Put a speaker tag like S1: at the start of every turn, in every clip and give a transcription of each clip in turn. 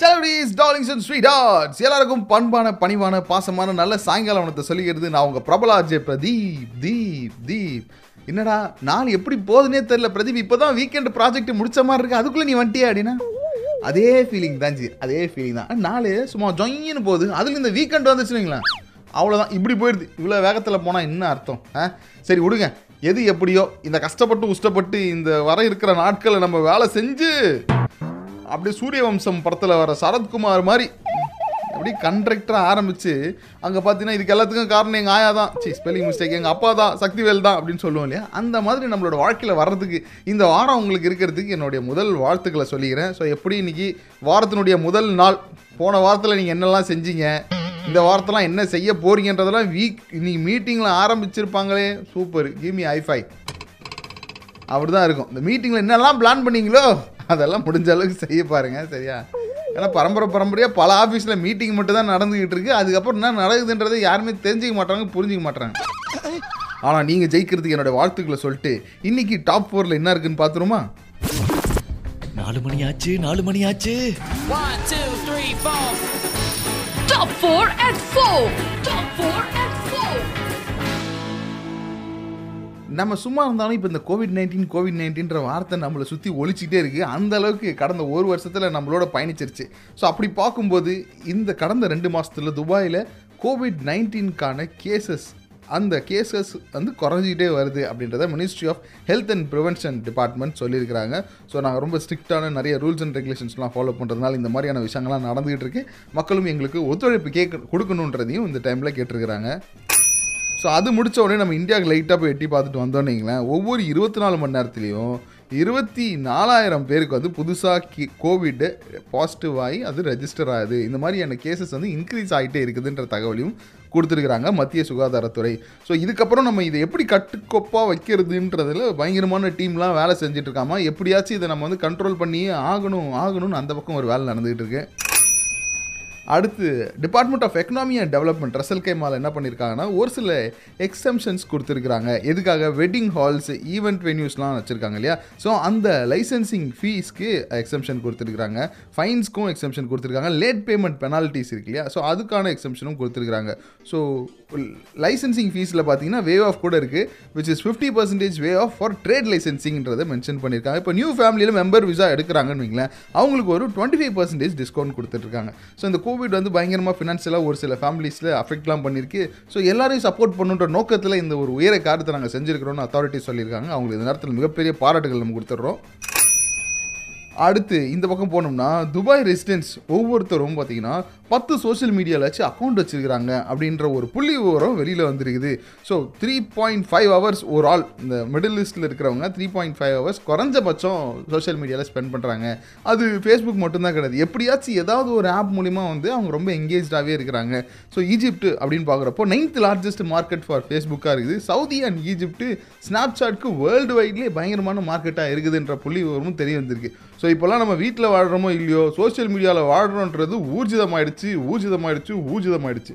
S1: Celebrities darlings and sweethearts எல்லாருக்கும் பண்பான பணிவான பாசமான நல்ல சாயங்கால வனத்தை சொல்லிக்கிறது நான் உங்க பிரபல ஆர்ஜே பிரதீப் தீப் தீப். என்னடா நாள் எப்படி போகுதுன்னே தெரியல பிரதீப். இப்போதான் வீக்கெண்ட் ப்ராஜெக்ட் முடிச்ச மாதிரி இருக்கு. அதுக்குள்ள நீ வந்துட்டியா அப்படின்னா? அதே ஃபீலிங் தான் ஜி அதே ஃபீலிங் தான். நாலு சும்மா ஜொயின்னு போகுது. அதுல இந்த வீக்கெண்ட் வந்துச்சுங்களேன் அவ்வளோதான் இப்படி போயிடுது. இவ்வளோ வேகத்தில் போனால் என்ன அர்த்தம் ஆ? சரி விடுங்க. எது எப்படியோ இந்த கஷ்டப்பட்டு உஷ்டப்பட்டு இந்த வர இருக்கிற நாட்களை நம்ம வேலை செஞ்சு அப்படியே சூரிய வம்சம் படத்தில் வர சரத்குமார் மாதிரி அப்படி கண்ட்ரக்டராக ஆரம்பித்து அங்கே பார்த்தீங்கன்னா இதுக்கு எல்லாத்துக்கும் காரணம் எங்கள் ஆயா தான். சி ஸ்பெல்லிங் மிஸ்டேக் எங்கள் அப்பா தான் சக்திவேல் தான் அப்படின்னு சொல்லுவோம் இல்லையா? அந்த மாதிரி நம்மளோட வாழ்க்கையில் வர்றதுக்கு இந்த வாரம் உங்களுக்கு இருக்கிறதுக்கு என்னுடைய முதல் வாழ்த்துக்களை சொல்லிக்கிறேன். ஸோ எப்படி இன்னைக்கு வாரத்தினுடைய முதல் நாள்? போன வாரத்தில் நீங்கள் என்னெல்லாம் செஞ்சீங்க? இந்த வாரத்தெல்லாம் என்ன செய்ய போறீங்கன்றதெல்லாம் வீக் இன்னைக்கு மீட்டிங்கில் ஆரம்பிச்சிருப்பாங்களே. சூப்பர் கிமி ஐஃபை அப்படி தான் இருக்கும். இந்த மீட்டிங்கில் என்னெல்லாம் பிளான் பண்ணீங்களோ அதெல்லாம் முடிஞ்ச அளவுக்கு செய்ய பாருங்க சரியா? ஏன்னா பரம்பரை பரம்பரையாக பல ஆஃபீஸில் மீட்டிங் மட்டும் தான் நடந்துக்கிட்டு இருக்கு. அதுக்கப்புறம் என்ன நடக்குதுன்றதை யாருமே தெரிஞ்சுக்க மாட்டாங்க புரிஞ்சுக்க மாட்டாங்க. ஆனால் நீங்கள் ஜெயிக்கிறதுக்கு என்னோட வாழ்த்துக்களை சொல்லிட்டு இன்னைக்கு டாப் ஃபோரில் என்ன இருக்குன்னு பார்த்துருமா
S2: நாலு மணி ஆச்சு நாலு மணி ஆச்சு
S3: Top 4 at 4. Top 4 at 4.
S1: நம்ம சும்மா இருந்தாலும் இப்போ இந்த கோவிட் நைன்டீன் கோவிட் நைன்டீன்ற வார்த்தை நம்மளை சுற்றி ஒழிச்சிட்டே இருக்குது அந்த அளவுக்கு கடந்த ஒரு வருஷத்தில் நம்மளோட பயணிச்சிருச்சு ஸோ அப்படி பார்க்கும்போது இந்த கடந்த ரெண்டு மாதத்தில் துபாயில் கோவிட் நைன்டீன்கான கேசஸ் அந்த கேசஸ் வந்து குறைஞ்சிக்கிட்டே வருது அப்படின்றத ministry of health and prevention department சொல்லியிருக்கிறாங்க. ஸோ நாங்கள் ரொம்ப ஸ்ட்ரிக்டான நிறைய ரூல்ஸ் அண்ட் ரெகுலேஷன்ஸ்லாம் ஃபாலோ பண்ணுறதுனால இந்த மாதிரியான விஷயங்கள்லாம் நடந்துகிட்டு இருக்கு. மக்களும் எங்களுக்கு ஒத்துழைப்பு கேட்க கொடுக்கணுன்றதையும் இந்த டைமில் கேட்டிருக்கிறாங்க. ஸோ அது முடிச்ச உடனே நம்ம இந்தியாவுக்கு லைட்டாக போய் எட்டி பார்த்துட்டு வந்தோன்னீங்களேன் ஒவ்வொரு இருபத்தி நாலு மணி நேரத்துலையும் இருபத்தி நாலாயிரம் பேருக்கு வந்து புதுசாக கி கோவிட் பாசிட்டிவ் ஆகி அது ரெஜிஸ்டர் ஆகுது. இந்த மாதிரியான கேசஸ் வந்து இன்க்ரீஸ் ஆகிட்டே இருக்குதுன்ற தகவலையும் கொடுத்துருக்குறாங்க மத்திய சுகாதாரத்துறை. ஸோ இதுக்கப்புறம் நம்ம இதை எப்படி கட்டுக்கோப்பாக வைக்கிறதுன்றதில் பயங்கரமான டீம்லாம் வேலை செஞ்சுட்டு இருக்காமல் எப்படியாச்சும் இதை நம்ம வந்து கண்ட்ரோல் பண்ணி ஆகணும் ஆகணும்னு அந்த பக்கம் ஒரு வேலை நடந்துகிட்டு இருக்கு. அடுத்து department of economy and development Russell கைமால் என்ன பண்ணியிருக்காங்கன்னா ஒரு சில எக்ஸம்ஷன்ஸ் கொடுத்துருக்குறாங்க. எதுக்காக? வெட்டிங் ஹால்ஸ் ஈவெண்ட் வென்யூஸ்லாம் வச்சுருக்காங்க இல்லையா? ஸோ அந்த லைசன்சிங் ஃபீஸ்க்கு எக்ஸம்ஷன் கொடுத்துருக்குறாங்க. ஃபைன்ஸ்க்கும் எக்ஸம்ஷன் கொடுத்துருக்காங்க. லேட் பேமெண்ட் பெனால்ட்டிஸ் இருக்கு இல்லையா? ஸோ அதுக்கான எக்ஸம்ஷனும் கொடுத்துருக்குறாங்க. ஸோ லைசன்சிங் ஃபீஸில் பார்த்தீங்கன்னா வே ஆஃப் கூட இருக்குது which is fifty percentage waive off for trade லைசன்சிங்கிறத mention பண்ணியிருக்காங்க இப்போ நியூ ஃபேமிலியில் மெம்பர் விசா எடுக்கிறாங்கன்னு வைங்களேன் அவங்களுக்கு ஒரு டுவெண்ட்டி ஃபைவ் பர்சன்டேஜ் டிஸ்கவுண்ட் கொடுத்துட்ருக்காங்க ஸோ இந்த கோவிட் வந்து பயங்கரமாக ஃபினான்ஷியலாக ஒரு சில ஃபேமிலிஸில் அஃபெக்ட்லாம் பண்ணியிருக்கு ஸோ எல்லாரையும் சப்போர்ட் பண்ணுன்ற நோக்கத்தில் இந்த ஒரு உயர காரியத்தை நாங்கள் செஞ்சுருக்கிறோம்னு அத்தாரிட்டி சொல்லியிருக்காங்க. அவங்களுக்கு இந்த நேரத்தில் மிகப்பெரிய பாராட்டுகள் நம்ம கொடுத்துட்றோம். அடுத்து இந்த பக்கம் போனோம்னா துபாய் ரெசிடென்ட்ஸ் ஒவ்வொருத்தரும் பார்த்தீங்கன்னா பத்து சோஷியல் மீடியாவில் வச்சு அக்கௌண்ட் வச்சிருக்கிறாங்க அப்படின்ற ஒரு புள்ளி விவரம் வெளியில் வந்திருக்குது. So three point five hours ஒரு ஆள் இந்த மிடில் லிஸ்ட்டில் இருக்கிறவங்க த்ரீ பாயிண்ட் ஃபைவ் ஹவர்ஸ் குறைஞ்சபட்சம் சோஷியல் மீடியாவில் ஸ்பெண்ட் பண்ணுறாங்க அது ஃபேஸ்புக் மட்டும்தான் கிடையாது. எப்படியாச்சும் ஏதாவது ஒரு ஆப் மூலிமா வந்து அவங்க ரொம்ப எங்கேஜாகவே இருக்கிறாங்க. ஸோ ஈஜிப்ட் அப்படின்னு பார்க்குறப்போ நைன்த் லார்ஜஸ்ட் மார்க்கெட் ஃபார் ஃபேஸ்புக்காக இருக்குது. சவுதி அண்ட் ஈஜிப்ட் ஸ்னாப்சாட்க்கு வேர்ல்டு வைட்லேயே பயங்கரமான மார்க்கெட்டாக இருக்குதுன்ற புள்ளி விவரமும் தெரிய வந்திருக்கு. ஸோ இப்போல்லாம் நம்ம வீட்டில் வாழ்கிறோமோ இல்லையோ சோஷியல் மீடியாவில் வாழ்கிறோன்றது ஊர்ஜிதமாயிடுச்சு ஊர்ஜிதமாயிடுச்சு ஊர்ஜிதமாயிடுச்சு.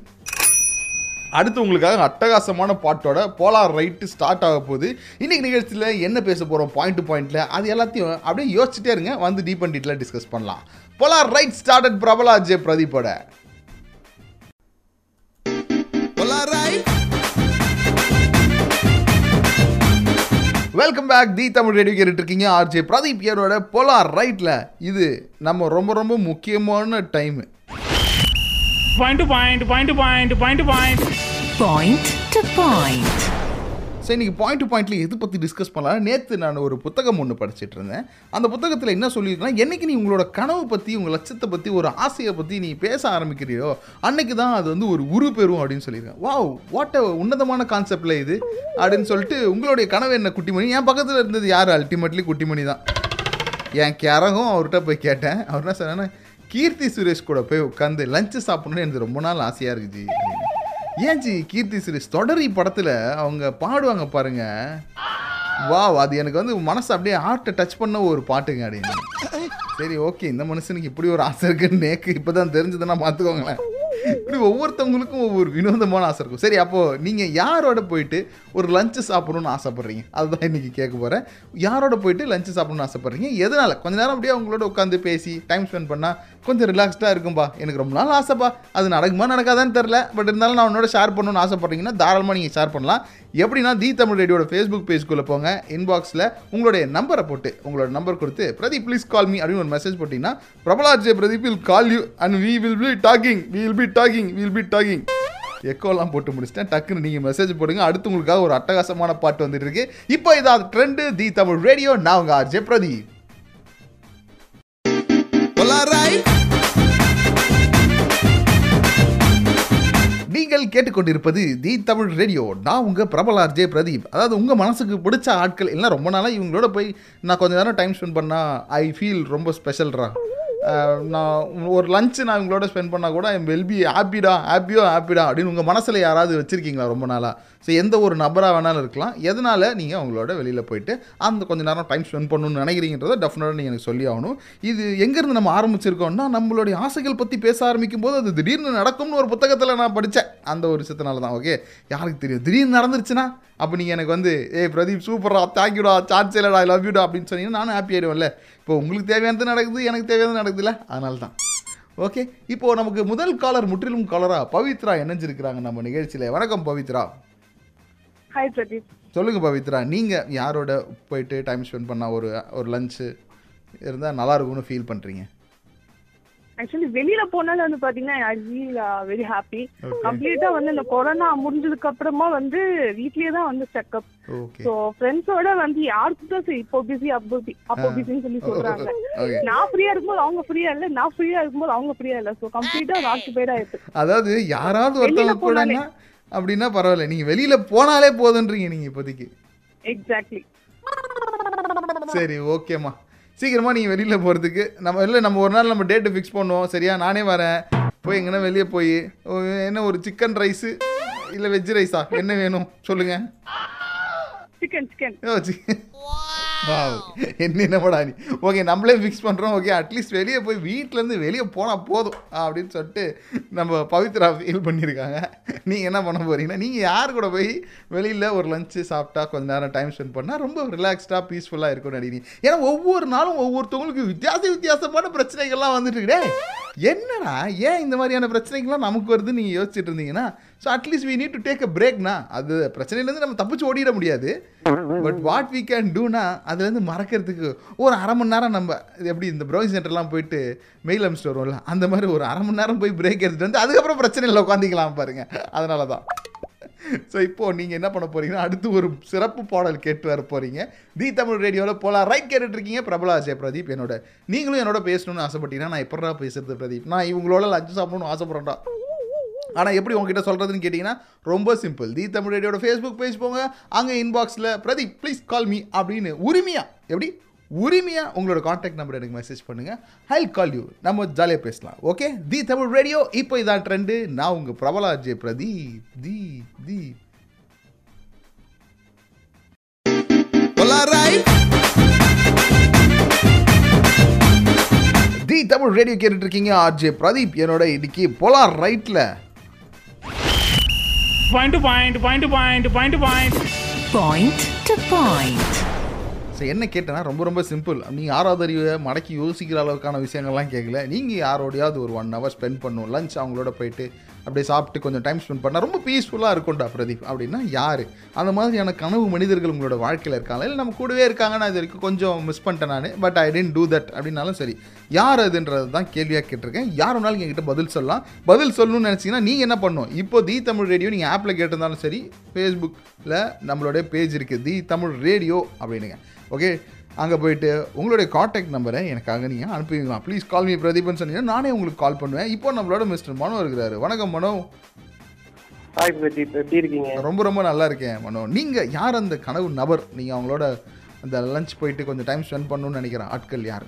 S1: அடுத்து உங்களுக்காக அட்டகாசமான பாட்டோட போலார் ரைட்டு ஸ்டார்ட் ஆக போகுது. இன்னைக்கு நிகழ்ச்சியில் என்ன பேச போகிறோம் பாயிண்ட் டு பாயிண்ட்ல அது எல்லாத்தையும் அப்படியே யோசிச்சுட்டே இருங்க. வந்து டீப் அண்ட் டீட்டெயிலாக டிஸ்கஸ் பண்ணலாம். போலார் ரைட் ஸ்டார்டட் பிரபலா J பிரதீப்போட. Welcome back the Tamil radio கேட்டுட்டு இருக்கீங்க. ஆர்ஜே பிரதீப் ஏரோட போலார் ரைட்ல இது நம்ம ரொம்ப ரொம்ப முக்கியமான time
S4: Point to point, point to point, point to point.
S3: சரி to
S1: பாயிண்ட் டு பாயிண்ட்ல எது பற்றி டிஸ்கஸ் பண்ணலாம்? நேற்று நான் ஒரு புத்தகம் ஒன்று படிச்சுட்டு இருந்தேன். அந்த புத்தகத்தில் என்ன சொல்லியிருக்கேன் என்னைக்கு நீ உங்களோட கனவு பற்றி உங்கள் லட்சத்தை பற்றி ஒரு ஆசையை பற்றி நீ பேச ஆரம்பிக்கிறியோ அன்னைக்கு தான் அது வந்து ஒரு உரு பெறும் அப்படின்னு சொல்லியிருக்கேன். வாவ் வாட் உன்னதமான கான்செப்டில் இது அப்படின்னு சொல்லிட்டு உங்களுடைய கனவு என்ன குட்டிமணி? என் பக்கத்தில் இருந்தது யார்? அல்டிமேட்லி குட்டிமணி தான். என் கிறகும் அவர்கிட்ட போய் கேட்டேன். அவர் என்ன சொன்னா கீர்த்தி சுரேஷ் கூட போய் உட்காந்து லஞ்சு சாப்பிடணும்னு எனக்கு ரொம்ப நாள் ஆசையாக இருக்குது ஜி ஏன் ஜி கீர்த்தி சுரேஷ் தொடரி படத்தில் அவங்க பாடுவாங்க பாருங்க. வா அது எனக்கு வந்து மனசு அப்படியே ஹார்ட்டை டச் பண்ண ஒரு பாட்டுங்க அப்படின்னு சரி ஓகே இந்த மனுஷனுக்கு இப்படி ஒரு ஆசை இருக்குன்னு நேக்கு இப்போ தான் தெரிஞ்சதுன்னா பார்த்துக்கோங்களேன். இப்படி ஒவ்வொருத்தவங்களுக்கும் ஒவ்வொரு வினோதமான ஆசை இருக்கும். சரி அப்போ நீங்க யாரோட போயிட்டு ஒரு லஞ்சு சாப்பிடணும்னு ஆசைப்படுறீங்க? அதுதான் இன்னைக்கு கேட்க போறேன். யாரோட போயிட்டு லஞ்சு சாப்பிடணும்னு ஆசைப்படுறீங்க? எதனால? கொஞ்ச நேரம் அப்படியே அவங்களோட உட்காந்து பேசி டைம் ஸ்பெண்ட் பண்ணா கொஞ்சம் ரிலாக்ஸ்டா இருக்கும்பா. எனக்கு ரொம்ப நாள் ஆசைப்பா. அது நடக்குமா நடக்காதான்னு தெரில பட் இருந்தாலும் நான் உன்னோட ஷேர் பண்ணணும்னு ஆசைப்படுறீங்கன்னா தாராளமாக நீங்கள் ஷேர் பண்ணலாம். எப்படின்னா தி தமிழ் ரேடியோட ஃபேஸ்புக் பேஜ்குள்ளே போங்க. இன்பாக்ஸில் உங்களுடைய நம்பரை போட்டு உங்களோட நம்பர் கொடுத்து பிரதீப் ப்ளீஸ் கால் மீ அப்படின்னு ஒரு மெசேஜ் போட்டிங்கன்னா பிரபலாஜே Pradeep will call you and we will be talking we will be talking will be talking எக்கோலாம் போட்டு முடிச்சிட்டேன். டக்குன்னு நீங்கள் மெசேஜ் போடுங்க. அடுத்து உங்களுக்காக ஒரு அட்டகாசமான பாட்டு வந்துட்டு இருக்கு. இப்போ இதாவது ட்ரெண்டு தி தமிழ் ரேடியோ. நான் உங்கள் ஆர்ஜே பிரதீப். நீங்கள் கேட்டுக்கொண்டிருப்பது தி தமிழ் ரேடியோ. நான் உங்கள் பிரபலார் ஆர்ஜே பிரதீப். அதாவது உங்கள் மனசுக்கு பிடிச்ச ஆட்கள் எல்லாம் ரொம்ப நாளாக இவங்களோட போய் நான் கொஞ்ச நேரம் டைம் ஸ்பெண்ட் பண்ணால் ஐ ஃபீல் ரொம்ப ஸ்பெஷல்ரா நான் ஒரு லஞ்சு நான் இவங்களோட ஸ்பெண்ட் பண்ணால் கூட ஐம் வெல் பி ஹாப்பிடா ஹாப்பியோ ஹாப்பிடா அப்படின்னு உங்கள் மனசில் யாராவது வச்சுருக்கீங்களா ரொம்ப நாளாக ஸோ எந்த ஒரு நபராக வேணாலும் இருக்கலாம். எதனால் நீங்கள் அவங்களோட வெளியில் போயிட்டு அந்த கொஞ்ச நேரம் டைம் ஸ்பெண்ட் பண்ணணும்னு நினைக்கிறீங்கிறத டெஃபினட்டாக நீங்கள் எனக்கு சொல்லி ஆகணும். இது எங்கேருந்து நம்ம ஆரம்பிச்சிருக்கோம்னா நம்மளுடைய ஆசைகள் பற்றி பேச ஆரம்பிக்கும் போது அது திடீர்னு நடக்கும்னு ஒரு புத்தகத்தில் நான் படித்தேன் அந்த ஒரு விஷயத்தினால தான் ஓகே யாருக்கு தெரியும்? திடீர்னு நடந்துருச்சுன்னா அப்போ நீங்கள் எனக்கு வந்து ஏ பிரதீப் சூப்பரா தேங்க்யூடா சார்ஜ் இல்லடா ஐ லவ் யூடா அப்படின்னு சொன்னீங்கன்னா நானும் ஹாப்பி ஆகிடுவேன்ல இப்போ உங்களுக்கு தேவையானது நடக்குது? எனக்கு தேவையானது நடக்குதுல்ல அதனால தான். ஓகே இப்போது நமக்கு முதல் காலர் முற்றிலும் காலராக பவித்ரா இணைஞ்சிருக்கிறாங்க நம்ம நிகழ்ச்சியில். வணக்கம் பவித்ரா.
S5: ஹாய் பிரதீப்
S1: சொல்லுங்க பவித்ரா. நீங்கள் யாரோட போயிட்டு டைம் ஸ்பெண்ட் பண்ண ஒரு ஒரு லஞ்சு இருந்தால் நல்லா இருக்கும்னு ஃபீல் பண்ணுறீங்க
S5: ஆக்சுவலி வெளியில போனால வந்து பாத்தீங்கன்னா ஐ ஃபீல் வெரி ஹாப்பி. கம்ப்ளீட்டா வந்து இந்த கொரோனா முடிஞ்சதுக்கு அப்புறமா வந்து வீட்லயே தான் வந்து செக்அப் சோ ஃப்ரெண்ட்ஸோட வந்து யாருக்கு தான் சரி இப்போ பிஸி அப்போ அப்போ பிஸின்னு சொல்லி சொல்றாங்க. நான் ஃப்ரீயா இருக்கும்போது அவங்க ஃப்ரீயா இல்ல நான் ஃப்ரீயா இருக்கும்போது அவங்க ஃப்ரீயா இல்ல. சோ கம்ப்ளீட்டா ஆக்குபைட் ஆயிடுச்சு
S1: அதாவது யாராவது ஒருத்தவங்க
S5: போனாலே.
S1: அப்படின்னா பரவாயில்ல. நீங்கள் வெளியில் போனாலே போதுன்றீங்க நீங்கள் இப்போதைக்கு.
S5: எக்ஸாக்ட்லி
S1: சரி ஓகேம்மா சீக்கிரமா நீங்கள் வெளியில் போகிறதுக்கு நம்ம இல்லை நம்ம ஒரு நாள் நம்ம டேட்டு ஃபிக்ஸ் பண்ணுவோம். சரியா? நானே வரேன். போய் எங்கன்னா வெளியே போய். என்ன ஒரு சிக்கன் ரைஸு இல்லை வெஜ் ரைஸா என்ன வேணும்? சொல்லுங்கள்
S5: சிக்கன் சிக்கன்
S1: ஓ சி Wow. என்ன என்னமாடா நீ? ஓகே நம்மளே ஃபிக்ஸ் பண்ணுறோம் ஓகே அட்லீஸ்ட் வெளியே போய் வீட்டிலேருந்து வெளியே போனால் போதும் அப்படின்னு சொல்லிட்டு நம்ம பவித்ரா ஃபீல் பண்ணியிருக்காங்க. நீங்கள் என்ன பண்ண போறீங்கன்னா நீங்கள் யார் கூட போய் வெளியில் ஒரு லஞ்சு சாப்பிட்டா கொஞ்ச நேரம் டைம் ஸ்பெண்ட் பண்ணால் ரொம்ப ரிலாக்ஸ்டாக பீஸ்ஃபுல்லாக இருக்கும்னு நினைக்கிறீங்க. ஏன்னா ஒவ்வொரு நாளும் ஒவ்வொருத்தவங்களுக்கு வித்தியாச வித்தியாசமான பிரச்சனைகள்லாம் வந்துட்டு இருக்குடே என்னடா? ஏன் இந்த மாதிரியான பிரச்சனைகள்லாம் நமக்கு வருதுன்னு நீங்கள் யோசிச்சுட்டு இருந்தீங்கன்னா so at least we need to take a பிரேக்னா அது பிரச்சனையிலேருந்து நம்ம தப்பிச்சு ஓடிட முடியாது. பட் வாட் வி கேன் டூனா அதுலேருந்து மறக்கிறதுக்கு ஒரு அரை மணி நேரம் நம்ம இது எப்படி இந்த ப்ரௌசிங் சென்டர்லாம் போயிட்டு மெயில் அனுப்பிச்சிட்டு வருவோம்ல அந்த மாதிரி ஒரு அரை மணி நேரம் போய் பிரேக் எடுத்துகிட்டு வந்து அதுக்கப்புறம் பிரச்சனை இல்லை உட்காந்துக்கலாம் பாருங்கள் அதனால தான். ஸோ இப்போது நீங்கள் என்ன பண்ண போகிறீங்கன்னா அடுத்து ஒரு சிறப்பு பாடல் கேட்டு வர போகிறீங்க தி தமிழ் ரேடியோவில் போல ரைட் கேட்டுட்ருக்கீங்க. பிரபலா அஜய் பிரதீப் என்னோட நீங்களும் என்னோட பேசணும்னு ஆசைப்பட்டீங்கன்னா நான் எப்படா பேசுறது பிரதீப்? நான் இவங்களோட லஞ்சம் சாப்பிடணும்னு ஆசைப்பட்றேன்டா. ஆனால் எப்படி உங்ககிட்ட சொல்கிறதுன்னு கேட்டிங்கன்னா ரொம்ப சிம்பிள் தி தமிழ் ரேடியோட ஃபேஸ்புக் பேஜ் போங்க. அங்கே இன்பாக்ஸில் பிரதீப் ப்ளீஸ் கால் மீ அப்படின்னு உரிமையாக எப்படி? உரிமையாக உங்களோட காண்டாக்ட் நம்பர் எனக்கு மெசேஜ் பண்ணுங்கள் ஐ கால் யூ நம்ம ஜாலியாக பேசலாம். Okay the Tamil radio. இப்போ இதான் ட்ரெண்டு நான் உங்கள் Prabala J Pradeep. The the the Tamil radio கேட்டுட்ருக்கீங்க ஆர்ஜே பிரதீப். என்னோட இன்னைக்கு போலார் ரைட்டில்
S4: Point to point, point to point, point to point.
S3: Point to point.
S1: So என்ன கேட்டேன்னா ரொம்ப ரொம்ப சிம்பிள் நீங்கள் ஆறாவது அறிவை மடக்கி யோசிக்கிற அளவுக்கான விஷயங்கள்லாம் கேட்கல நீங்கள் யாரோடையாவது ஒரு ஒன் ஹவர் ஸ்பெண்ட் பண்ணும் லஞ்ச் அவங்களோட போயிட்டு அப்படியே சாப்பிட்டு கொஞ்சம் டைம் ஸ்பெண்ட் பண்ணால் ரொம்ப பீஸ்ஃபுல்லாக இருக்கும்டா பிரதீப். அப்படின்னா யார்? அந்த மாதிரியான கனவு மனிதர்கள் உங்களோட வாழ்க்கையில் இருக்காங்க இல்லை நம்ம கூடவே இருக்காங்க நான் இது வரைக்கும் கொஞ்சம் மிஸ் பண்ணிட்டேன் நான் but I tend do that அப்படின்னாலும் சரி. யார் அதுன்றது தான் கேள்வியாக கேட்டிருக்கேன். யார் வேணாலும் என்கிட்ட பதில் சொல்லலாம். பதில் சொல்லணும்னு நினச்சிங்கன்னா நீங்கள் என்ன பண்ணணும்? இப்போ தி தமிழ் ரேடியோ நீங்கள் ஆப்பில் கேட்டிருந்தாலும் சரி ஃபேஸ்புக்கில் நம்மளுடைய பேஜ் இருக்குது தி தமிழ் ரேடியோ அப்படின்னுங்க. ஓகே அங்கே போயிட்டு உங்களுடைய காண்டாக்ட் நம்பரை எனக்காக நீங்கள் அனுப்புவீங்களா ப்ளீஸ் கால் மீ பிரதீப்னு சொன்னீங்கன்னா நானே உங்களுக்கு கால் பண்ணுவேன். இப்போ நம்மளோட மிஸ்டர் மனோ இருக்கிறாரு. வணக்கம் மனோ.
S6: ஹாய் பிரதீப் எப்படி இருக்கீங்க?
S1: ரொம்ப ரொம்ப நல்லா இருக்கேன் மனோ. நீங்கள் யார் அந்த கனவு நபர்? நீங்கள் அவங்களோட அந்த லஞ்ச் போயிட்டு கொஞ்சம் டைம் ஸ்பெண்ட் பண்ணணும்னு நினைக்கிற ஆட்கள் யார்?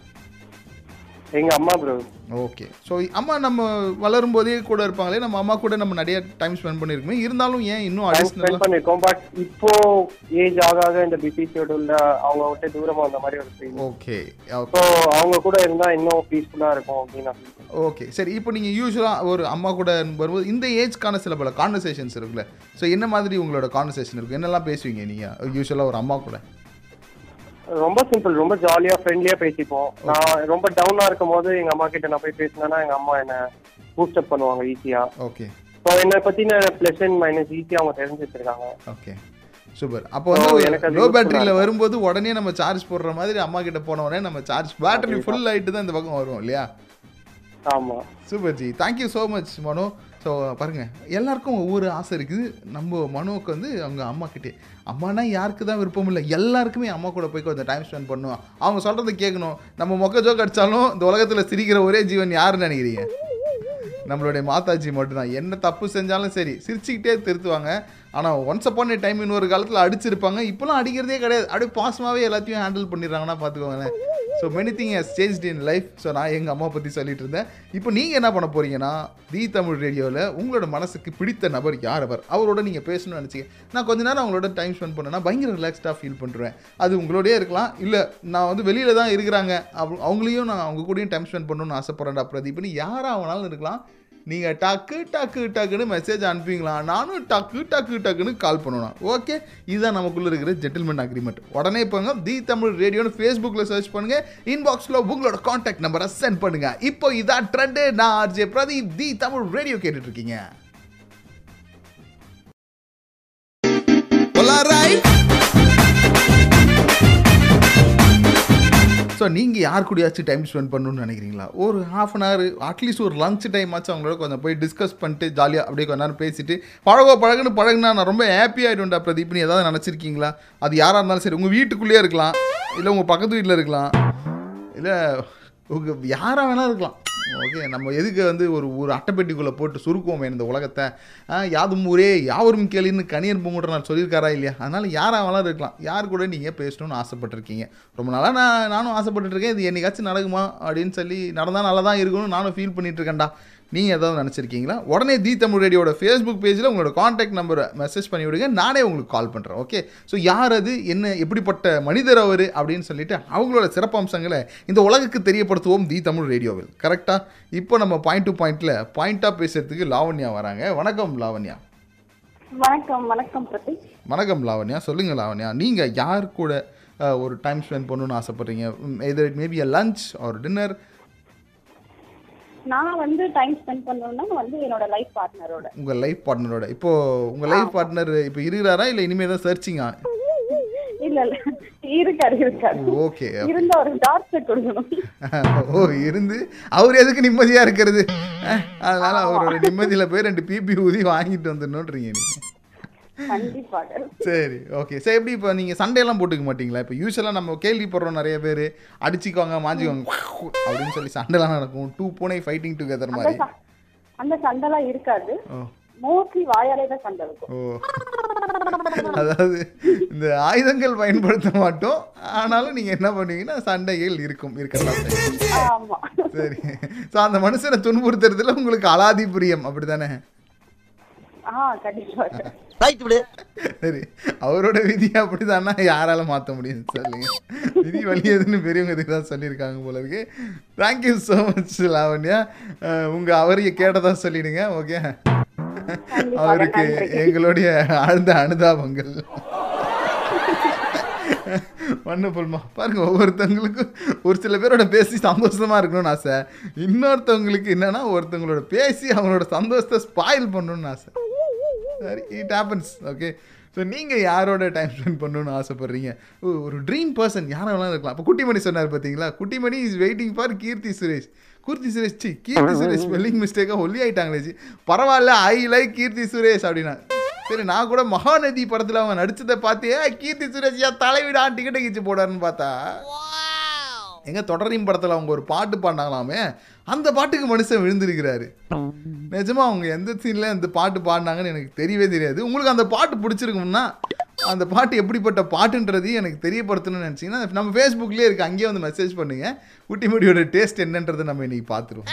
S6: எங்க அம்மா ப்ரோ
S1: ஓகே ஸோ அம்மா நம்ம வளரும் போதே கூட இருப்பாங்களே நம்ம அம்மா கூட நம்ம நிறைய டைம் ஸ்பெண்ட் பண்ணியிருக்கோமே இருந்தாலும் ஏன் இன்னும் அடிஷ்னலாக
S6: பண்ணிருக்கோம் பட் இப்போ ஏஜ் ஆக ஆக இந்த பிசி ஷெடியூல்ல அவங்க விட்டு தூரமா அந்த மாதிரி ஒரு ஃபீல்
S1: ஓகே
S6: ஸோ அவங்க கூட இருந்தா இன்னும் பீஸ்ஃபுல்லா இருக்கும் அப்படின்னு.
S1: ஓகே சரி இப்போ நீங்கள் யூஸ்வலாக ஒரு அம்மா கூட வரும்போது இந்த ஏஜ்க்கான சில பல கான்வர்சேஷன்ஸ் இருக்குல்ல. ஸோ என்ன மாதிரி உங்களோட கான்வர்சேஷன் இருக்கும் என்னெல்லாம் பேசுவீங்க நீங்கள் யூஸ்வலாக ஒரு அம்மா கூட.
S6: ரொம்ப சிம்பிள் ரொம்ப ஜாலியா ஃப்ரெண்ட்லியா பேசிப்போம். நான் ரொம்ப டவுனா இருக்கும் போது எங்க அம்மா கிட்ட நான் போய் பேசினேன்னா எங்க அம்மா என்ன பூஸ்ட் அப் பண்ணுவாங்க ஈஸியா
S1: ஓகே
S6: ஸோ என்னை பத்தின பிளஸ் அண்ட் மைனஸ் ஈஸியா அவங்க தெரிஞ்சு வச்சிருக்காங்க.
S1: ஓகே சூப்பர் அப்போ வந்து லோ பேட்டரியில். வரும்போது உடனே நம்ம சார்ஜ் போடுற மாதிரி அம்மா கிட்ட போன உடனே நம்ம சார்ஜ் பேட்டரி ஃபுல் ஆகிட்டு தான் இந்த பக்கம் வரும் இல்லையா?
S6: ஆமா.
S1: Super ji thank you so much Mano so பாருங்கள் எல்லாருக்கும் ஒவ்வொரு ஆசை இருக்குது. நம்ம மனுவுக்கு வந்து அவங்க அம்மா கிட்டே. அம்மானா யாருக்கு தான் விருப்பம் இல்லை. எல்லாருக்குமே அம்மா கூட போய் கொஞ்சம் டைம் ஸ்பெண்ட் பண்ணுவோம் அவங்க சொல்கிறத கேட்கணும் நம்ம மொக்க ஜோக் அடித்தாலும் இந்த உலகத்தில் சிரிக்கிற ஒரே ஜீவன் யாருன்னு நினைக்கிறீங்க? நம்மளுடைய மாதாஜி மட்டும்தான். என்ன தப்பு செஞ்சாலும் சரி சிரிச்சுக்கிட்டே திருத்துவாங்க. ஆனால் ஒன்ஸ் அப்பான் ஏ டைம் இன்னொரு காலத்தில் அடிச்சிருப்பாங்க. இப்போலாம் அடிக்கிறதே கிடையாது. அப்படியே பாசமாகவே எல்லாத்தையும் ஹேண்டில் பண்ணிடுறாங்கன்னா பார்த்துக்கோங்களேன். So many thing has change in life so நான் எங்கள் அம்மா பற்றி சொல்லிட்டு இருந்தேன். இப்போ நீங்கள் என்ன பண்ண போறீங்கன்னா தி தமிழ் ரேடியோவில் உங்களோட மனசுக்கு பிடித்த நபர் யார் அவர்? அவரோட நீங்கள் பேசணும்னு நினச்சிங்க. நான் கொஞ்ச நேரம் அவங்களோட டைம் ஸ்பெண்ட் பண்ணேன்னா பயங்கர ரிலாக்ஸ்டாக ஃபீல் பண்ணுறேன் அது உங்களோடயே இருக்கலாம். இல்லை நான் வந்து வெளியில் தான் இருக்கிறாங்க. அவங்களையும் நான் அவங்க கூடயும் டைம் ஸ்பெண்ட் பண்ணணும்னு ஆசைப்பட்றேன்டா பிரதீப்னு யாராக ஆனாலும் இருக்கலாம். நீங்கள் டக்கு டக்கு டக்குன்னு மெசேஜ் அனுப்பிங்களா நானும் டக்கு டக்கு டக்குன்னு கால் பண்ணணும் ஓகே இதுதான் நமக்குள்ளே இருக்கிற ஜெட்டில்மெண்ட் அக்ரிமெண்ட் உடனே போங்க தி தமிழ் ரேடியோன்னு ஃபேஸ்புக்கில் சர்ச் பண்ணுங்கள் இன்பாக்ஸில் உங்களோட காண்டாக்ட் நம்பரை சென்ட் பண்ணுங்கள் இப்போ இதான் ட்ரெண்டு நான் RJ Pradeep the Tamil radio கேட்டுட்டு இருக்கீங்க. ஸோ நீங்கள் யார் கூடயாச்சும் டைம் ஸ்பெண்ட் பண்ணணும்னு நினைக்கிறீங்களா? ஒரு half an hour at least ஒரு லஞ்ச் டைம் ஆச்சு அவங்களோட கொஞ்சம் போய் டிஸ்கஸ் பண்ணிட்டு ஜாலியாக அப்படியே கொஞ்ச நேரம் பேசிட்டு பழகோ பழகுன்னு பழகுனா நான் ரொம்ப ஹாப்பி ஆகிடும்டா பிரதீப்னு ஏதாவது நினச்சிருக்கீங்களா? அது யாராக இருந்தாலும் சரி உங்கள் வீட்டுக்குள்ளேயே இருக்கலாம். இல்லை உங்கள் பக்கத்து வீட்டில் இருக்கலாம். இல்லை உங்கள் யாராக வேணால் இருக்கலாம். ஓகே நம்ம எதுக்கு வந்து ஒரு ஒரு அட்டைப்பெட்டிக்குள்ளே போட்டு சுருக்குவோமே இந்த உலகத்தை? யாதும் ஊரே யாவரும் கேளின்னு கணியன் பூங்குன்ற நான் சொல்லியிருக்காரா இல்லையா? அதனால் யாராவெல்லாம் இருக்கலாம். யார் கூட நீங்கள் பேசணும்னு ஆசைப்பட்டிருக்கீங்க. ரொம்ப நாளாக நான் நானும் ஆசைப்பட்டுருக்கேன் இது என்னைக்காச்சும் நடக்குமா? அப்படின்னு சொல்லி நடந்தால் நல்லா தான் இருக்கணும்னு நானும் ஃபீல் பண்ணிட்டு இருக்கேன்டா. நீங்கள் ஏதாவது நினச்சிருக்கீங்களா? உடனே தி தமிழ் ரேடியோட ஃபேஸ்புக் பேஜில் உங்களோட காண்டாக்ட் நம்பரை மெசேஜ் பண்ணி விடுங்க நானே உங்களுக்கு கால் பண்ணுறேன் ஓகே ஸோ யார் அது? என்ன? எப்படிப்பட்ட மனிதர் அவர்? அப்படின்னு சொல்லிட்டு அவங்களோட சிறப்பம்சங்களை இந்த உலகுக்கு தெரியப்படுத்துவோம் தி தமிழ் ரேடியோவில். கரெக்டாக இப்போ நம்ம பாயிண்ட் டு பாயிண்ட்டில் பாயிண்ட்டாக பேசுறதுக்கு லாவண்யா வராங்க. வணக்கம் லாவண்யா.
S5: வணக்கம் வணக்கம் பிரதீப்.
S1: வணக்கம் லாவண்யா. சொல்லுங்கள் லாவண்யா. நீங்கள் யார் கூட ஒரு டைம் ஸ்பெண்ட் பண்ணணும்னு ஆசைப்பட்றீங்க? Either maybe a lunch or dinner
S5: நான் வந்து டைம் ஸ்பெண்ட் பண்ணணும்னா வந்து என்னோட லைஃப் பார்ட்னரோட
S1: உங்கள் லைஃப் பார்ட்னரோட இப்போ உங்கள் லைஃப் பார்ட்னர் இப்போ இருக்கிறாரா இல்லை இனிமேல் தான் சர்ச்சிங்கா
S5: இல்ல இல்ல. இருக்காரு இருக்காரு.
S1: ஓகே
S5: இருந்த ஒரு டார்ச்சர் கொடுக்கணும்.
S1: ஓ இருந்து அவர் எதுக்கு நிம்மதியாக இருக்கிறது? அதனால அவரோட நிம்மதியில் போய் ரெண்டு பிபி ஊதி வாங்கிட்டு வந்துடணுன்றீங்க
S5: கண்டிப்பாக
S1: சரி ஓகே சரி எப்படி இப்போ நீங்கள் சண்டையெல்லாம் போட்டுக்க மாட்டீங்களா? இப்போ யூஸ்வலாக நம்ம கேள்விப்படுறோம் நிறைய பேர். அடிச்சுக்குவாங்க மாஞ்சிக்குவாங்க. அப்படின்னு சொல்லி சண்டைலாம் நடக்கும். டூ பூனை ஃபைட்டிங் டுகெதர் மாதிரி.
S5: அந்த சண்டைலாம் இருக்காது. மோஸ்ட்லி வாயாலே தான் சண்டை இருக்கும்.
S1: ஓ. அதாவது இந்த ஆயுதங்கள் பயன்படுத்த மாட்டோம். ஆனாலும் நீங்கள் என்ன பண்ணுவீங்கன்னா சண்டைகள் இருக்கும். இருக்கலாம் சரி. ஸோ அந்த மனுஷனை துன்புறுத்துறதுல உங்களுக்கு அலாதி பிரியம்.
S5: கண்டிப்பாக
S1: சரி அவரோட விதி அப்படிதானா? யாரால மாற்ற முடியும்? சொல்லுங்க. விதி வலியதுன்னு பெரியவங்க இதுக்கு தான் சொல்லியிருக்காங்க போல இருக்கு. Thank you so much Lavanya. உங்க அவரைய கேட்டதா சொல்லிடுங்க ஓகே அவருக்கு எங்களுடைய ஆழ்ந்த அனுதாபங்கள். வண்டர்ஃபுல்மா பாருங்க ஒவ்வொருத்தவங்களுக்கும் ஒரு சில பேரோட பேசி சந்தோஷமா இருக்கணும்னு ஆசை. இன்னொருத்தவங்களுக்கு என்னன்னா ஒருத்தவங்களோட பேசி அவங்களோட சந்தோஷத்தை ஸ்பாயில் பண்ணணும்னு ஆசை. சரி இட் ஹேப்பன்ஸ் ஓகே ஸோ நீங்கள் யாரோட டைம் ஸ்பெண்ட் பண்ணணும்னு ஆசைப்படுறீங்க? ஒரு ட்ரீம் பர்சன் யாரை வேணாலும் இருக்கலாம். அப்போ குட்டிமணி சொன்னார் பார்த்தீங்களா Kuttimani is waiting for Keerthy Suresh. Keerthy Suresh C Keerthy Suresh spelling மிஸ்டேக்காக ஒல்லி ஆயிட்டாங்களே ஜி பரவாயில்ல ஐ லைக் கீர்த்தி சுரேஷ் அப்படின்னா. சரி நான் கூட மகாநதி படத்தில் அவங்க நடிச்சதை பார்த்து "ஏய், கீர்த்தி சுரேஷ் ஏன் தலைவிடா டிக்கெட்டை கிச்சு போடாருன்னு பார்த்தா? எங்க தொடரையும் படத்தில் அவங்க ஒரு பாட்டு பாடினாங்களாமே அந்த பாட்டுக்கு மனுஷன் விழுந்திருக்கிறாரு. நிஜமா அவங்க எந்த சீன்ல இந்த பாட்டு பாடினாங்கன்னு எனக்கு தெரியவே தெரியாது. உங்களுக்கு அந்த பாட்டு பிடிச்சிருக்கும்னா அந்த பாட்டு எப்படிப்பட்ட பாட்டுன்றதையும் எனக்கு தெரியப்படுத்தணும்னு நினச்சிங்கன்னா நம்ம ஃபேஸ்புக்லேயே இருக்குது அங்கேயே வந்து மெசேஜ் பண்ணுங்கள் குட்டிமுடியோட டேஸ்ட் என்னன்றதை நம்ம இன்னைக்கு பார்த்துருவோம்.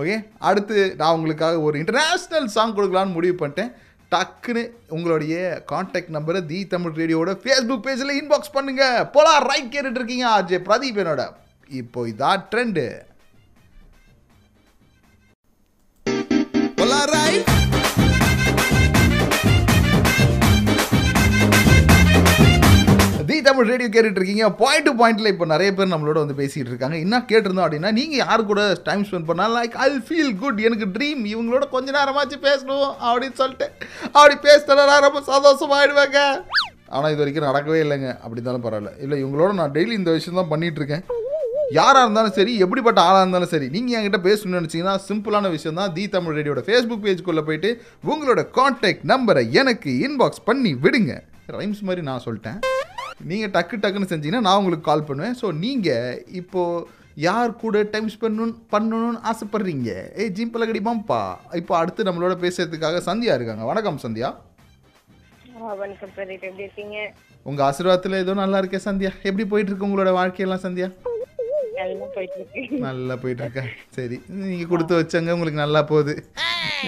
S1: ஓகே அடுத்து நான் உங்களுக்காக ஒரு இன்டர்நேஷ்னல் சாங் கொடுக்கலான்னு முடிவு பண்ணிட்டேன். டக்குன்னு உங்களுடைய காண்டாக்ட் நம்பரை தி தமிழ் ரேடியோட ஃபேஸ்புக் பேஜில் இன்பாக்ஸ் பண்ணுங்கள் போலாம் ரைட் கேட்டுட்டு இருக்கீங்க ஆர்ஜே பிரதீப் என்னோட. இப்போ இதான் ட்ரெண்டு தமிழ் ரேடியோ கேட்டுட்டு இருக்கீங்க பாயிண்ட் டு பாயிண்ட்ல இப்போ நிறைய பேர் நம்மளோட வந்து பேசிட்டு இருக்காங்க. என்ன கேட்டிருந்தோம் அப்படின்னா நீங்க யாரு கூட டைம் ஸ்பெண்ட் பண்ணா லைக் ஐ ஃபீல் குட் எனக்கு ட்ரீம் இவங்களோட கொஞ்ச நேரமாச்சு பேசணும் அப்படின்னு சொல்லிட்டு அப்படி பேசினா ரொம்ப சந்தோஷமாயிடுவாங்க. ஆனால் இது வரைக்கும் நடக்கவே இல்லைங்க. அப்படி இருந்தாலும் பரவாயில்ல. இல்லை இவங்களோட நான் டெய்லி இந்த விஷயம் தான் பண்ணிட்டு இருக்கேன் யாராக இருந்தாலும் சரி எப்படிப்பட்ட ஆளாக இருந்தாலும் சரி நீங்கள் என்கிட்ட பேசணும்னு நினச்சிங்கன்னா சிம்பிளான விஷயம் தான் தி தமிழ் ரேடியோட ஃபேஸ்புக் பேஜ்குள்ளே போயிட்டு உங்களோட காண்டாக்ட் நம்பரை எனக்கு இன்பாக்ஸ் பண்ணி விடுங்க. ரைம்ஸ் மாதிரி நான் சொல்லிட்டேன். நீங்கள் டக்கு டக்குன்னு செஞ்சீங்கன்னா நான் உங்களுக்கு கால் பண்ணுவேன். ஸோ நீங்கள் இப்போது யார் கூட டைம் ஸ்பெண்ட் பண்ணணும்னு ஆசைப்படுறீங்க? ஏய் ஜிம் பலகடி மாம்பா இப்போ அடுத்து நம்மளோட பேசுறதுக்காக சந்தியா இருக்காங்க. வணக்கம் சந்தியா.
S5: வணக்கம் பிரதீப். எப்படி இருக்கீங்க?
S1: உங்கள் ஆசீர்வாதத்தில் ஏதோ நல்லா இருக்கே சந்தியா. எப்படி போயிட்டு இருக்கு உங்களோட வாழ்க்கையெல்லாம் சந்தியா?
S5: நல்லா போயிட்டு இருக்கு
S1: சரி நீங்க கொடுத்து வச்சங்க உங்களுக்கு நல்லா போகுது.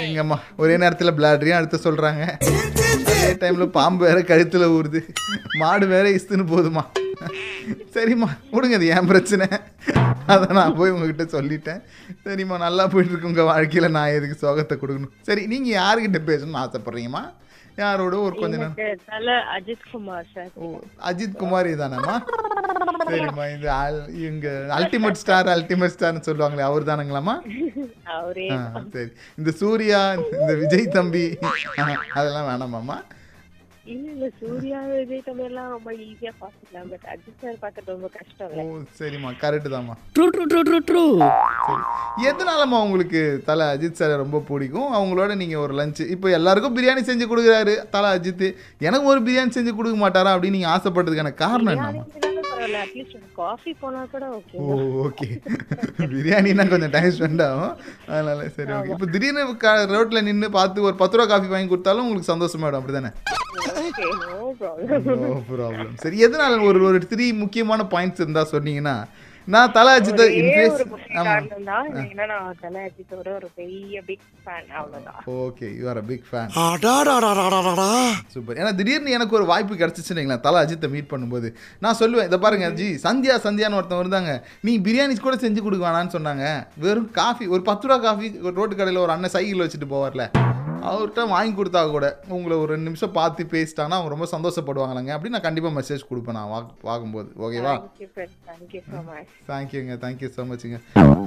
S1: எங்கம்மா ஒரே நேரத்தில் பிளாட்ரியும் அடுத்து சொல்றாங்க. அதே டைம்ல பாம்பு வேற கழுத்துல ஊறுது. மாடு வேற இஸ்துன்னு போகுதுமா சரிம்மா விடுங்க அது என் பிரச்சனை? அதை நான் போய் உங்ககிட்ட சொல்லிட்டேன். சரிம்மா நல்லா போயிட்டு இருக்கு உங்க வாழ்க்கையில. நான் எதுக்கு சோகத்தை கொடுக்கணும்? சரி நீங்க யாருக்கிட்ட பேசணும்னு ஆசைப்படுறீங்கம்மா? யாரோட ஒரு கொஞ்ச நேரம்
S5: அஜித் குமார் சார்.
S1: ஓ அஜித் குமார் தானேம்மா சரிம்மா இந்த அல்- இவங்க அல்டிமேட் ஸ்டார் அல்டிமேட் ஸ்டார்னு சொல்லுவாங்களே அவர் ஆ, சரி. இந்த சூர்யா இந்த விஜய் தம்பி அதெல்லாம் வேணாமாம்மா
S5: இல்ல இல்ல சூர்யா விஜய் தம்பி எல்லாம் ரொம்ப ஈஸியா பாத்துக்கலாம். பட் அஜித் சார் பாக்குறது ரொம்ப கஷ்டம்
S1: ஓ சரிம்மா. கரெக்டு தாம்மா.
S2: True true true true true
S1: சரி. எதனாலம்மா உங்களுக்கு தலை அஜித் சாரை ரொம்ப பிடிக்கும்? அவங்களோட நீங்கள் ஒரு லஞ்சு இப்போ எல்லாருக்கும் பிரியாணி செஞ்சு கொடுக்குறாரு தலை அஜித் எனக்கு ஒரு பிரியாணி செஞ்சு கொடுக்க மாட்டாரா அப்படின்னு நீங்கள் ஆசைப்பட்டதுக்கான காரணம் என்னம்மா?
S5: பிரியாணி பரவாயில்ல அட்லீஸ்ட் காஃபி போனா கூட ஓகே
S1: ஓ ஓகே பிரியாணினா கொஞ்சம் டைம் ஸ்பெண்ட் ஆகும். அதனால சரி ஓகே இப்போ திடீர்னு ரோட்டில் நின்று பார்த்து ஒரு பத்து ரூபா காஃபி வாங்கி கொடுத்தாலும் உங்களுக்கு சந்தோஷமாயிடும் அப்படி தானே
S5: okay no problem
S1: no problem சரி எதனால ஒரு ஒரு த்ரீ முக்கியமான பாயிண்ட்ஸ் இருந்தா சொன்னீங்கன்னா
S5: நான் தலை ஃபேன் அவ்வளவுதான்.
S1: Okay you are a big fan super ஏன்னா திடீர்னு எனக்கு ஒரு வாய்ப்பு கிடச்சிச்சுன்னு வைங்களேன் தலை அஜித்தை மீட் பண்ணும்போது. நான் சொல்லுவேன் இதை பாருங்க ஜி சந்தியா சந்தியான்னு ஒருத்தன் இருந்தாங்க. நீ பிரியாணி கூட செஞ்சு கொடுக்க வேணான்னு சொன்னாங்க. வெறும் காஃபி ஒரு பத்து ரூபா காஃபி ஒரு ரோட்டு கடையில் ஒரு அண்ணன் சைக்கிள் வச்சுட்டு போவார்ல. அவர்கிட்ட வாங்கி கொடுத்தா கூட உங்களை ஒரு ரெண்டு நிமிஷம் பார்த்து பேசிட்டாங்கன்னா அவங்க ரொம்ப சந்தோஷப்படுவாங்களாங்க. அப்படின்னு நான் கண்டிப்பாக மெசேஜ் கொடுப்பேன் நான் வா? பார்க்கும்போது ஓகேவா தேங்க்யூங்க thank you so மச்சுங்க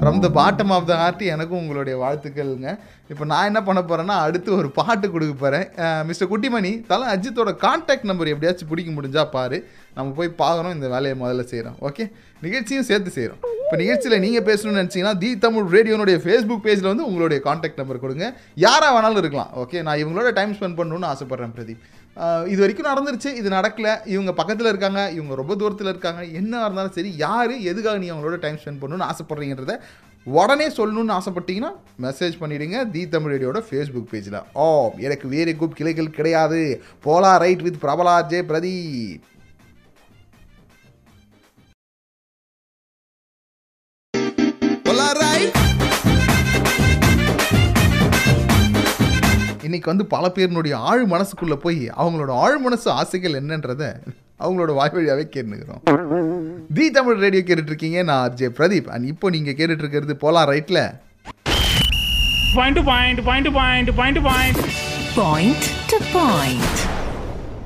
S1: from the bottom of the heart எனக்கும் உங்களுடைய வாழ்த்துக்கள்ங்க. இப்போ நான் என்ன பண்ண போகிறேன்னா அடுத்து ஒரு பாட்டு கொடுக்க போகிறேன் மிஸ்டர் குட்டிமணி தலை அஜித்தோட கான்டாக்ட் நம்பர் எப்படியாச்சும் பிடிக்க முடிஞ்சா பாரு. நம்ம போய் பார்க்குறோம் இந்த வேலையை முதல்ல செய்கிறோம் ஓகே நிகழ்ச்சியும் சேர்த்து செய்கிறோம் இப்போ நிகழ்ச்சியில் நீங்கள் பேசணும்னு நினச்சிங்கன்னா தி தமிழ் ரேடியோனுடைய ஃபேஸ்புக் பேஜில் வந்து உங்களுடைய காண்டாக்ட் நம்பர் கொடுங்க. யாராக வேணாலும் இருக்கலாம். ஓகே நான் இவங்களோட டைம் ஸ்பெண்ட் பண்ணணும்னு ஆசைப்பட்றேன் பிரதீப். இது வரைக்கும் நடந்துருச்சு. இது நடக்கல. இவங்க பக்கத்தில் இருக்காங்க. இவங்க ரொம்ப தூரத்தில் இருக்காங்க. என்ன இருந்தாலும் சரி யார் எதுக்காக நீ அவங்களோட டைம் ஸ்பெண்ட் பண்ணணும்னு ஆசைப்படுறீங்கன்றத உடனே சொல்லணும்னு ஆசைப்பட்டீங்கன்னா மெசேஜ் பண்ணிவிடுங்க தி தமிழ் ரேடியோட ஃபேஸ்புக் பேஜில் ஓ எனக்கு வேறு குப் கிளைகள் கிடையாது. போலா ரைட் வித் பிரபலா ஜே பிரதீப் இன்னைக்கு வந்து பல பேரினுடைய ஆழ் மனசுக்குள்ள போய் அவங்களோட ஆழ் மனசு ஆசைகள் என்னன்றத அவங்களோட வாய் வழியாவே கேட்டுக்கிறோம் தி தமிழ் ரேடியோ கேட்டுட்டு இருக்கீங்க நான் ஆர்ஜே பிரதீப். அண்ட் இப்போ நீங்க கேட்டுட்டு இருக்கிறது போலாம்
S4: point to point, point to point. Point to point.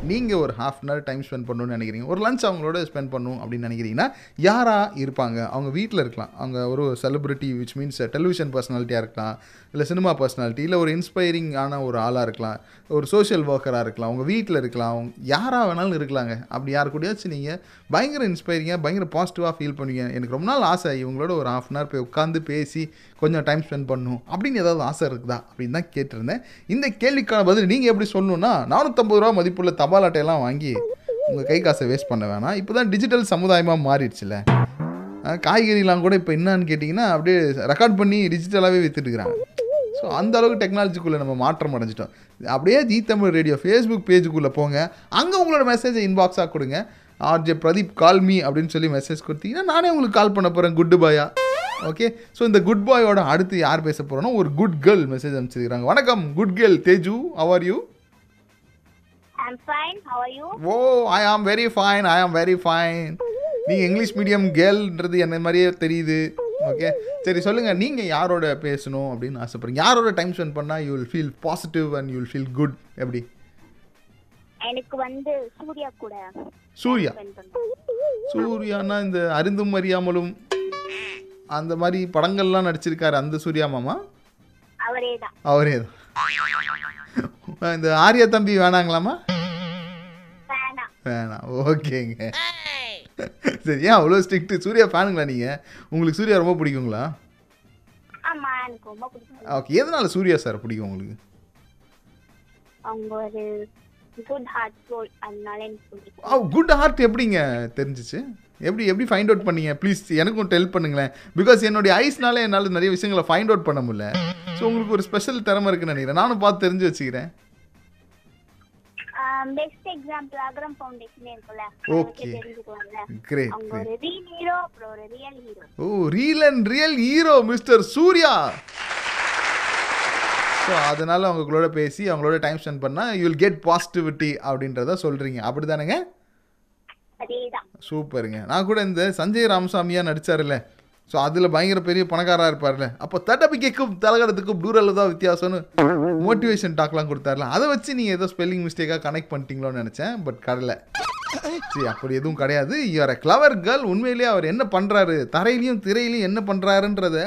S1: நீங்கள் ஒரு half an hour time spend பண்ணணும்னு நினைக்கிறீங்க. ஒரு லஞ்ச் அவங்களோட ஸ்பெண்ட் பண்ணணும் அப்படின்னு நினைக்கிறீங்கன்னா யாராக இருப்பாங்க? அவங்க வீட்டில் இருக்கலாம். அவங்க ஒரு செலிபிரிட்டி விச் மீன்ஸ் டெலிவிஷன் பர்சனாலிட்டியாக இருக்கலாம். இல்லை சினிமா பர்சனாலிட்டி இல்லை ஒரு இன்ஸ்பைரிங் ஆன ஒரு ஆளாக இருக்கலாம் ஒரு சோஷியல் ஒர்க்கராக இருக்கலாம் உங்கள் வீட்டில் இருக்கலாம் அவங்க யாராக வேணாலும் இருக்கலாங்க. அப்படி யார் கூடயாச்சும் நீங்கள் பயங்கர இன்ஸ்பைரிங்காக பயங்கர பாசிட்டிவாக ஃபீல் பண்ணுவீங்க. எனக்கு ரொம்ப நாள் ஆசை இவங்களோட ஒரு ஹாஃப் அன் ஹவர் போய் உட்காந்து பேசி கொஞ்சம் டைம் ஸ்பெண்ட் பண்ணணும் அப்படின்னு ஏதாவது ஆசை இருக்குதா? அப்படின்னு தான் கேட்டிருந்தேன். இந்த கேள்விக்கான பதில் நீங்கள் எப்படி சொல்லணும்னா நானூற்றம்பது ரூபா மதிப்புள்ள தபால் அட்டையெல்லாம் வாங்கி உங்கள் கை காசை வேஸ்ட் பண்ண வேணாம். இப்போ தான் டிஜிட்டல் சமுதாயமாக மாறிடுச்சுல காய்கறிலாம் கூட இப்போ என்னான்னு கேட்டிங்கன்னா அப்படியே ரெக்கார்ட் பண்ணி டிஜிட்டலாகவே விற்றுட்டுருக்குறாங்க ஸோ அந்த அளவுக்கு டெக்னாலஜிக்குள்ளே நம்ம மாற்றம் அடைஞ்சிட்டோம். அப்படியே ஜி தமிழ் ரேடியோ ஃபேஸ்புக் பேஜுக்குள்ளே போங்க. அங்கே உங்களோட மெசேஜை இன்பாக்ஸாக கொடுங்க. ஆர்ஜே பிரதீப் கால் மீ அப்படின்னு சொல்லி மெசேஜ் கொடுத்தீங்கன்னா நானே உங்களுக்கு கால் பண்ண போகிறேன் குட் பாயா ஓகே ஸோ இந்த குட் பாயோட அடுத்து யார் பேச போகிறோன்னா ஒரு குட் கேர்ள் மெசேஜ் அனுப்பிச்சிருக்காங்க. வணக்கம் good girl Teju how are you
S7: I'm fine. How are you?
S1: Oh I am very fine I am very fine நீங்கள் இங்கிலீஷ் மீடியம் கேர்ள்ன்றது என்ன மாதிரியே தெரியுது. ஓகே சரி சொல்லுங்கள் நீங்கள் யாரோட பேசணும் அப்படின்னு ஆசைப்படுறீங்க? யாரோட டைம் ஸ்பெண்ட் பண்ணால் you will feel positive and you will feel good எப்படி?
S7: எனக்கு வந்து சூர்யா கூட
S1: சூர்யா. சூர்யானா இந்த அருந்தும் அறியாமலும் அந்த மாதிரி படங்கள்லாம் நடிச்சிருக்காரு அந்த சூர்யா மாமா?
S7: அவரே தான்
S1: அவரே தான் இந்த ஆர்யா தம்பி வேணாங்களாமா
S7: வேணாம்.
S1: ஓகேங்க. சரி ஏன் அவ்வளோ ஸ்ட்ரிக்ட் சூர்யா ஃபேனுங்களா நீங்கள் உங்களுக்கு சூர்யா ரொம்ப பிடிக்குங்களா? ஓகே எதனால சூர்யா சார் பிடிக்கும் உங்களுக்கு?
S7: குட் ஹார்ட்
S1: குட் ஹார்ட் எப்படிங்க தெரிஞ்சிச்சு? எப்படி எப்படி ஃபைண்ட் அவுட் பண்ணீங்க? ப்ளீஸ் எனக்கும் டெல் பண்ணுங்களேன். பிகாஸ் என்னுடைய ஐஸ்னால என்னால் நிறைய விஷயங்களை ஃபைண்ட் அவுட் பண்ண முடியல. ஸோ உங்களுக்கு ஒரு ஸ்பெஷல் திறமை இருக்குன்னு நினைக்கிறேன். நானும் பார்த்து தெரிஞ்சு வச்சுக்கிறேன்.
S7: பெஸ்ட் எக்ஸாம்பிள் அகரம் ஃபவுண்டேஷன் இருக்குல்ல தெரிஞ்சுக்குவாங்கல்ல
S1: கிரேட்
S7: அவங்க ஒரு ரீல் ஹீரோ அப்புறம் ஒரு real hero
S1: oh reel and real hero mister Suriya. So அதனால அவங்களோட பேசி அவங்களோட டைம் ஸ்பெண்ட் பண்ணால் யூ வில் கெட் பாசிட்டிவிட்டி அப்படின்றத சொல்கிறீங்க அப்படி தானேங்க சூப்பருங்க. நான் கூட இந்த சஞ்சய் ராமசாமியா நடிச்சாருல்ல. ஸோ அதில் பயங்கர பெரிய பணக்காராக இருப்பார்ல. அப்போ தட்டப்பிக்கைக்கும் தலகடத்துக்கும் டூரலில் தான் வித்தியாசம்னு மோட்டிவேஷன் டாக்லாம் கொடுத்தாருல. அதை வச்சு நீங்கள் ஏதோ ஸ்பெல்லிங் மிஸ்டேக்காக கனெக்ட் பண்ணிட்டீங்களோன்னு நினச்சேன் பட் கடலை. சரி அப்படி எதுவும் கிடையாது. இவர் கிளவர் கேர்ள் உண்மையிலேயே அவர் என்ன பண்ணுறாரு தரையிலையும் திரையிலையும் என்ன பண்ணுறாருன்றத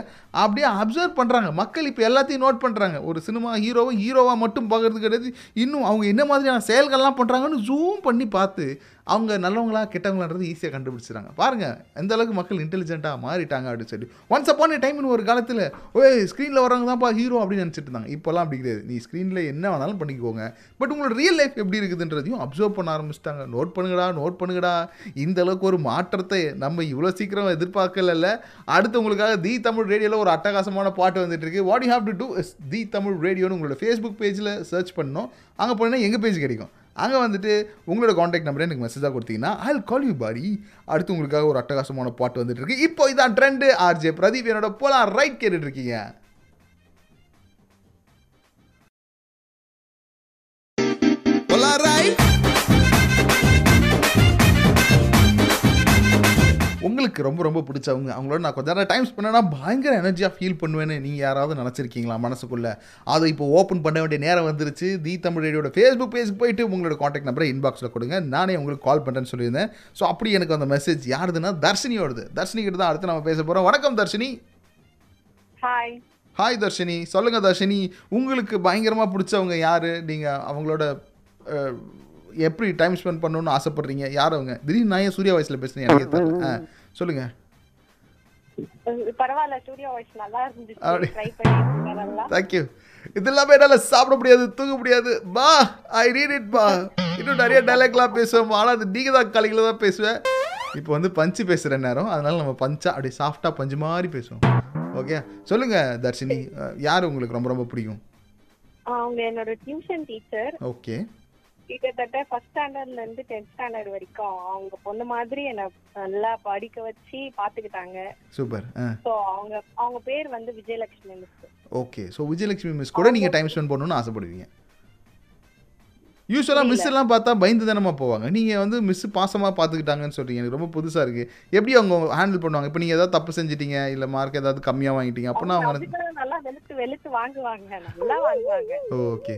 S1: அப்படியே அப்சர்வ் பண்ணுறாங்க மக்கள் இப்போ எல்லாத்தையும் நோட் பண்ணுறாங்க ஒரு சினிமா ஹீரோவை ஹீரோவாக மட்டும் பார்க்கறது கிடையாது. இன்னும் அவங்க என்ன மாதிரியான செயல்கள்லாம் பண்ணுறாங்கன்னு ஜூம் பண்ணி பார்த்து அவங்க நல்லவங்களா கெட்டவங்களான்றது ஈஸியாக கண்டுபிடிச்சிறாங்க பாருங்கள் எந்த அளவுக்கு மக்கள் இன்டெலிஜென்ட்டாக மாறிட்டாங்க அப்படின்னு சொல்லி. ஒன்ஸ் அப்பான் டைம்னு ஒரு காலத்தில் ஓய் ஸ்க்ரீனில் வரவங்க தான்ப்பா ஹீரோ அப்படின்னு நினச்சிட்டு இருந்தாங்க. இப்போல்லாம் அப்படி கிடையாது. நீ ஸ்க்ரீனில் என்ன வேணாலும் பண்ணிக்கோங்க. பட் உங்களோட ரியல் லைஃப் எப்படி இருக்குதுன்றதையும் அப்சர்வ் பண்ண ஆரம்பிச்சிட்டாங்க. நோட் பண்ணுங்கடா நோட் பண்ணுங்கடா. இந்த அளவுக்கு ஒரு மாற்றத்தை நம்ம இவ்வளோ சீக்கிரம் எதிர்பார்க்கல அடுத்து உங்களுக்காக தி தமிழ் ரேடியோவில் ஒரு அட்டகாசமான பாட்டு வந்துட்டு இருக்கு. What you have to do is the Tamil ரேடியோன்னு உங்களோட ஃபேஸ்புக் பேஜில் சர்ச் பண்ணோம் அங்கே போனீங்கன்னா எங்கள் பேஜ் கிடைக்கும்? அங்கே வந்துட்டு உங்களோட காண்டாக்ட் நம்பரை எனக்கு மெசேஜாக கொடுத்தீங்கன்னா ஐ கால் யூ பாரி அடுத்து உங்களுக்காக ஒரு அட்டகாசமான பாட்டு வந்துட்டு இருக்கு. இப்போ இதான் ட்ரெண்டு ஆர்ஜே பிரதீப் என்னோட போலாம் ரைட் கேட்டுட்டு இருக்கீங்க. உங்களுக்கு ரொம்ப ரொம்ப பிடிச்சவங்க அவங்களோட நான் கொஞ்ச நேரம் டைம் ஸ்பெண்டனா பயங்கர எனர்ஜியாக ஃபீல் பண்ணுவேன்னு நீங்கள் யாராவது நினச்சிருக்கீங்களா மனசுக்குள்ளே? அதை இப்போ ஓப்பன் பண்ண வேண்டிய நேரம் வந்துருச்சு. தி தமிழ் ரேடியோட ஃபேஸ்புக் பேஜுக்கு போயிட்டு உங்களோட காண்டாக்ட் நம்பரை இன்பாக்ஸில் கொடுங்க. நானே உங்களுக்கு கால் பண்ணுறேன்னு சொல்லியிருந்தேன். ஸோ அப்படி எனக்கு அந்த மெசேஜ் யாருதுன்னா தர்ஷினியோடது. தர்ஷினி கிட்ட தான் அடுத்து நம்ம பேச போகிறோம் வணக்கம் தர்ஷினி.
S5: Hi
S1: hi Dharshini. சொல்லுங்கள் தர்ஷினி. உங்களுக்கு பயங்கரமாக பிடிச்சவங்க யார்? நீங்கள் அவங்களோட எப்படி டைம் ஸ்பெண்ட் பண்ணணும்னு ஆசைப்படுறீங்க? யார் அவங்க? திடீர்னு நான் ஏன் சூர்யா வயசில் பேசுகிறேன் எனக்கே சொல்லுங்கள்
S5: பரவாயில்ல சூர்யா வாய்ஸ் நல்லா இருந்துச்சு. ட்ரை பண்ணி
S1: என்னால் சாப்பிட முடியாது தூங்க முடியாது. பா ஐ ரீட் இட் பா இன்னும் நிறைய டைலாக்லாம் பேசுவோம் ஆனால் அது நீங்கள் தான் தான் பேசுவேன் இப்போ வந்து பஞ்சு பேசுகிற நேரம். அதனால நம்ம பஞ்சா அப்படியே சாஃப்டாக பஞ்சு மாதிரி பேசுவோம். ஓகே சொல்லுங்கள் தர்ஷினி. யார் உங்களுக்கு ரொம்ப ரொம்ப பிடிக்கும்?
S5: அவங்க என்னோட டியூஷன் டீச்சர்
S1: ஓகே
S5: கிட்டத்தட்ட ஃபர்ஸ்ட் ஸ்டாண்டர்ட்ல இருந்து டென்த் ஸ்டாண்டர்ட் வரைக்கும் அவங்க பொண்ணு மாதிரி என்ன நல்லா படிக்க வச்சு பாத்துக்கிட்டாங்க.
S1: சூப்பர்.
S5: சோ அவங்க அவங்க பேர் வந்து Vijayalakshmi miss
S1: okay. So Vijayalakshmi miss கூட நீங்கள் டைம் ஸ்பெண்ட் பண்ணணும்னு ஆசைப்படுவீங்க. யூஸ்வலாக மிஸ் எல்லாம் பார்த்தா பயந்து தானமா போவாங்க. நீங்கள் வந்து மிஸ் பாசமாக பார்த்துக்கிட்டாங்கன்னு சொல்றீங்க. எனக்கு ரொம்ப புதுசாக இருக்குது எப்படி அவங்க ஹேண்டில் பண்ணுவாங்க? இப்போ நீங்கள் ஏதாவது தப்பு செஞ்சிட்டீங்க இல்லை மார்க் ஏதாவது கம்மியாக வாங்கிட்டீங்க அப்படின்னா அவங்க
S5: நல்லா வெளுத்து வெளுத்து வாங்குவாங்க. நல்லா வாங்குவாங்க.
S1: ஓகே.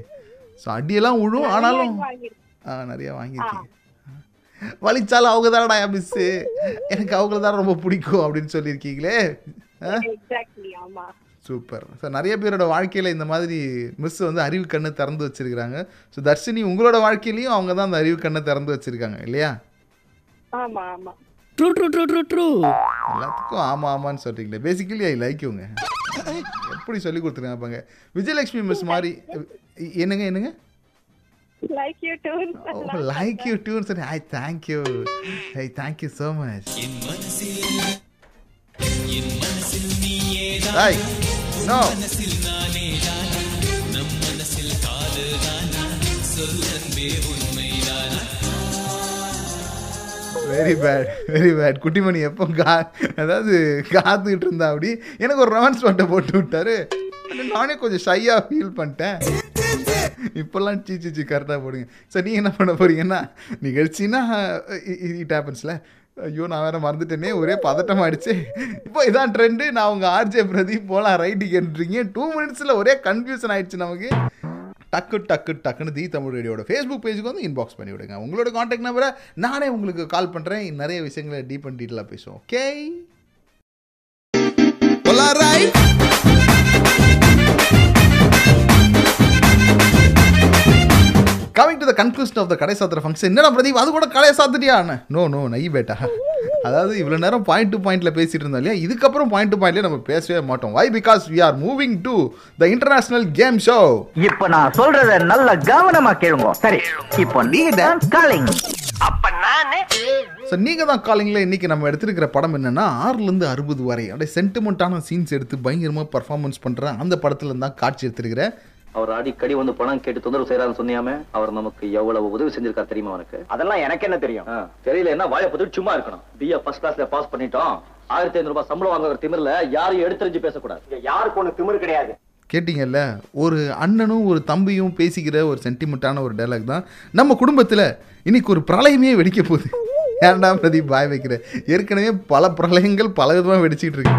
S1: ஸோ அடியெல்லாம் விழும் ஆனாலும். ஆ நிறைய வாங்கியிருக்கீங்க. வலிச்சாலும் அவங்க தானடா மிஸ்ஸு எனக்கு அவங்கள தான் ரொம்ப பிடிக்கும் அப்படின்னு சொல்லியிருக்கீங்களே. சூப்பர். ஸோ நிறைய பேரோட வாழ்க்கையில் இந்த மாதிரி மிஸ் வந்து அறிவு கண்ணு திறந்து வச்சிருக்கிறாங்க. ஸோ தர்ஷினி உங்களோட வாழ்க்கையிலையும் அவங்க தான் அந்த அறிவு கண்ணை திறந்து வச்சிருக்காங்க இல்லையா?
S5: ஆமா ஆமா.
S2: True true true true true
S1: எல்லாத்துக்கும் ஆமாம் ஆமான்னு சொல்கிறீங்களே பேசிக்கலி ஐ லைக் யூங்க எப்படி சொல்லி கொடுத்துருக்காங்க பாங்க விஜயலட்சுமி மிஸ் மாதிரி என்னங்க என்னங்க?
S5: Like you too
S1: like you டூன்னு சொல்லி I thank you I thank you so much hi no very bad very bad Kuttimani எப்போ கா அதாவது காத்துக்கிட்டு இருந்தா அப்படி. எனக்கு ஒரு ரொமான்ஸ் பாட்டை போட்டு விட்டாரு. நானே கொஞ்சம் ஷையாக ஃபீல் பண்ணிட்டேன். இப்போல்லாம் சீ சீ சீ கரெக்டாக போடுங்க. சரி நீங்கள் என்ன பண்ண போறீங்கன்னா நிகழ்ச்சின்னா இட் ஹேப்பன்ஸில் ஐயோ நான் வேற மறந்துட்டேனே. ஒரே பதட்டம் ஆயிடுச்சு. இப்போ இதான் ட்ரெண்டு நான் உங்கள் ஆர்ஜே பிரதீப் போகலாம் ரைட்டு கேட்டுறீங்க டூ மினிட்ஸில் ஒரே கன்ஃபியூஷன் ஆயிடுச்சு நமக்கு. டக்கு டக்கு டக்குன்னு தி தமிழ் ரேடியோட ஃபேஸ்புக் பேஜுக்கு வந்து இன்பாக்ஸ் பண்ணி விடுங்க. உங்களோட காண்டாக்ட் நம்பரை நானே உங்களுக்கு கால் பண்ணுறேன் நிறைய விஷயங்களை டீப் அண்ட் டீட்டெயிலாக பேசுவோம். Okay coming to the conclusion of the கடை சாத்துற ஃபங்க்ஷன் என்னடா பிரதீப் அது கூட கடையை சாத்துட்டியா நோ நோ நை பேட்டா அதாவது இவ்வளோ நேரம் பாயிண்ட் டு பாயிண்ட்ல பேசிட்டு இருந்தோம் இல்லையா? இதுக்கப்புறம் பாயிண்ட் டு பாயிண்ட்ல நம்ம பேசவே மாட்டோம். Why because we are moving to the international game show
S8: இப்ப நான் சொல்றத நல்ல கவனமா கேளுங்க. சரி இப்போ நீங்க தான் காலிங்
S1: ஸோ நீங்கள் தான் காலிங்கில் இன்றைக்கி நம்ம எடுத்திருக்கிற படம் என்னென்னா ஆறுலேருந்து அறுபது வரை அப்படியே சென்டிமெண்ட்டான சீன்ஸ் எடுத்து பயங்கரமாக பர்ஃபார்மன்ஸ் பண்ணுற அந்த படத்துல தான் காட்சி எடுத்திருக்கிறேன்
S9: அவர் அடிக்கடி வந்து பணம் கேட்டு தொந்தரவு செய்யறாருன்னு சொன்னியாமே அவர் நமக்கு எவ்வளவு உதவி செஞ்சிருக்காரு தெரியுமா உனக்கு?
S8: அதெல்லாம் எனக்கு என்ன தெரியும்?
S9: ஆ, தெரியல என்ன வாயை பத்தி சும்மா இருக்கணும். பிஏ ஃபர்ஸ்ட் கிளாஸ்ல பாஸ் பண்ணிட்டோம். ஆயிரத்தி ஐநூறு ரூபாய் சம்பளம் வாங்குற திமிர்ல யாரையும் எடுத்துரிஞ்சு பேசக்கூடாது.
S8: இங்க யாருக்கு ஒண்ணு திமிரு கிடையாது?
S1: கேட்டிங்கல்ல ஒரு அண்ணனும் ஒரு தம்பியும் பேசிக்கிற ஒரு சென்டிமெண்ட்டான ஒரு டைலாக் தான் நம்ம குடும்பத்தில் இன்னைக்கு ஒரு பிரளயமே வெடிக்க போகுது. ஏன்டா பிரதீப் பாய் வைக்கிறேன் ஏற்கனவே பல பிரளயங்கள் பல விதமாக வெடிச்சிட்டு இருக்கு.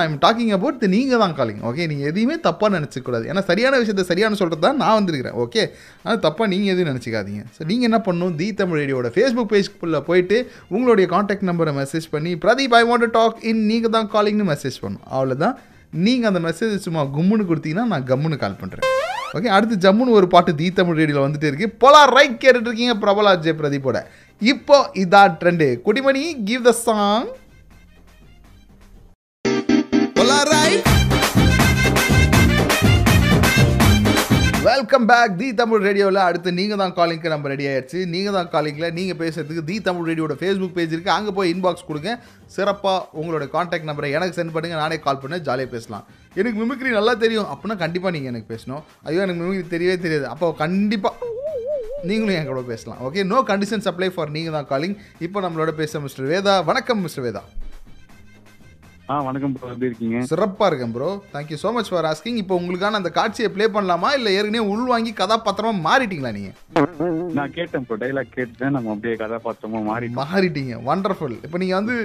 S1: ஐ எம் டாக்கிங் அபவுட் நீங்கள் தான் காலிங் ஓகே நீங்கள் எதையுமே தப்பாக நினச்சிக்கூடாது ஏன்னா சரியான விஷயத்தை சரியான சொல்கிறது தான் நான் வந்திருக்கிறேன். ஓகே ஆனால் தப்பாக நீங்கள் எதுவும் நினச்சிக்காதீங்க. ஸோ நீங்கள் என்ன பண்ணணும் தி தமிழ் ரேடியோட ஃபேஸ்புக் பேஜ்க்குள்ளே போயிட்டு உங்களுடைய காண்டாக்ட் நம்பரை மெசேஜ் பண்ணி Pradeep I want talk in நீங்கள் தான் காலிங்னு மெசேஜ் பண்ணும். அவ்வளோதான் நீங்கள் அந்த மெசேஜ் சும்மா கும்முன்னு கொடுத்தீங்கன்னா நான் கம்முன்னு கால் பண்ணுறேன் ஓகே அடுத்து ஜம்முன்னு ஒரு பாட்டு தி தமிழ் ரேடியோவில் வந்துட்டு இருக்கு. போலா ரைட் கேட்டுட்ருக்கீங்க பிரபலா ஜெய பிரதீப்போட. இப்போ இதா trend Kuttimani give the song welcome back the Tamil ரேடியோவில் அடுத்து நீங்கள் தான் காலிங்க்கு நம்ம ரெடி ஆயிடுச்சு. நீங்கள் தான் காலிங்கில் நீங்கள் பேசுறதுக்கு தி தமிழ் ரேடியோட ஃபேஸ்புக் பேஜ் இருக்குது அங்கே போய் இன்பாக்ஸ் கொடுங்க. சிறப்பாக உங்களோட காண்டாக்ட் நம்பரை எனக்கு சென்ட் பண்ணுங்க. நானே கால் பண்ண ஜாலியாக பேசலாம். எனக்கு மிமிக்ரி நல்லா தெரியும். அப்படின்னா கண்டிப்பாக நீங்கள் எனக்கு பேசணும். ஐயோ எனக்கு மிமிக்ரி தெரியவே தெரியாது. அப்போ கண்டிப்பாக நீங்களும் என் கூட பேசலாம். Okay no conditions apply for நீங்கள் தான் காலிங் இப்போ நம்மளோட பேச மிஸ்டர் வேதா. வணக்கம் மிஸ்டர் வேதா.
S10: ஆ வணக்கம் ப்ரோ எப்படி இருக்கீங்க?
S1: சிறப்பாக இருக்கேன் bro thank you so much for asking இப்போ உங்களுக்கான அந்த காட்சியை ப்ளே பண்ணலாமா? இல்லை ஏற்கனவே உள்வாங்கி கதாபாத்திரமா மாறிட்டீங்களா நீங்கள்
S10: நான் கேட்டேன் ப்ரோ டைலாக் கேட்டேன் நம்ம அப்படியே கதாபாத்திரமா மாறி
S1: மாறிட்டீங்க. வண்டர்ஃபுல் இப்போ நீங்கள் வந்து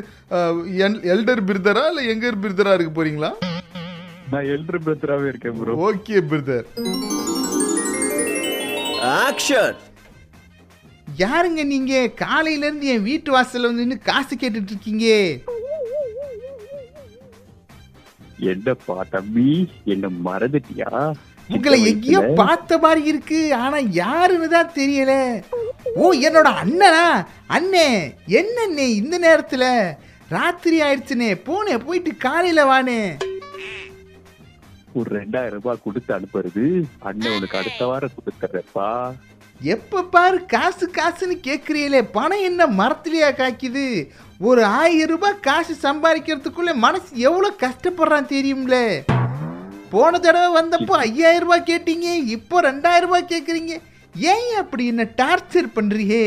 S1: எல்டர் பிர்தரா இல்லை எங்கர் பிர்தரா இருக்க போறீங்களா?
S10: நான் எல்டர் பிரதராவே இருக்கேன் ப்ரோ
S1: ஓகே பிர்தர்
S2: ஆக்ஷன்
S1: யாருங்க நீங்க? காலையில இருந்து என் வீட்டு வாசல்ல வந்து நின்னு காசு கேட்டுட்டு இருக்கீங்க
S10: என்னப்பா தம்பி என்ன மறந்துட்டியா?
S1: உங்களை எங்கேயோ பார்த்த மாதிரி இருக்கு. ஆனா யாருன்னு தான் தெரியல. ஓ என்னோட அண்ணனா? அண்ணே என்னண்ணே இந்த நேரத்துல? ராத்திரி ஆயிடுச்சுனே போனே போயிட்டு காலையில வானே.
S10: ஒரு ரெண்டாயிரம் ரூபாய் கொடுத்து அனுப்புறது. அண்ணன் உனக்கு அடுத்த வாரம் கொடுத்துறப்பா
S1: எப்ப பாரு காசு காசுன்னு கேக்குறீங்களே. பணம் என்ன மரத்துலயா காய்க்குது? ஒரு ஆயிரம் ரூபாய் காசு சம்பாதிக்கிறதுக்குள்ள மனசு எவ்வளவு கஷ்டப்படுறான் தெரியும்ல? போன தடவை வந்தப்போ ஐயாயிரம் ரூபாய் கேட்டீங்க இப்போ ரெண்டாயிரம் ரூபாய் கேக்குறீங்க. ஏன் அப்படி என்ன டார்ச்சர் பண்றீங்க?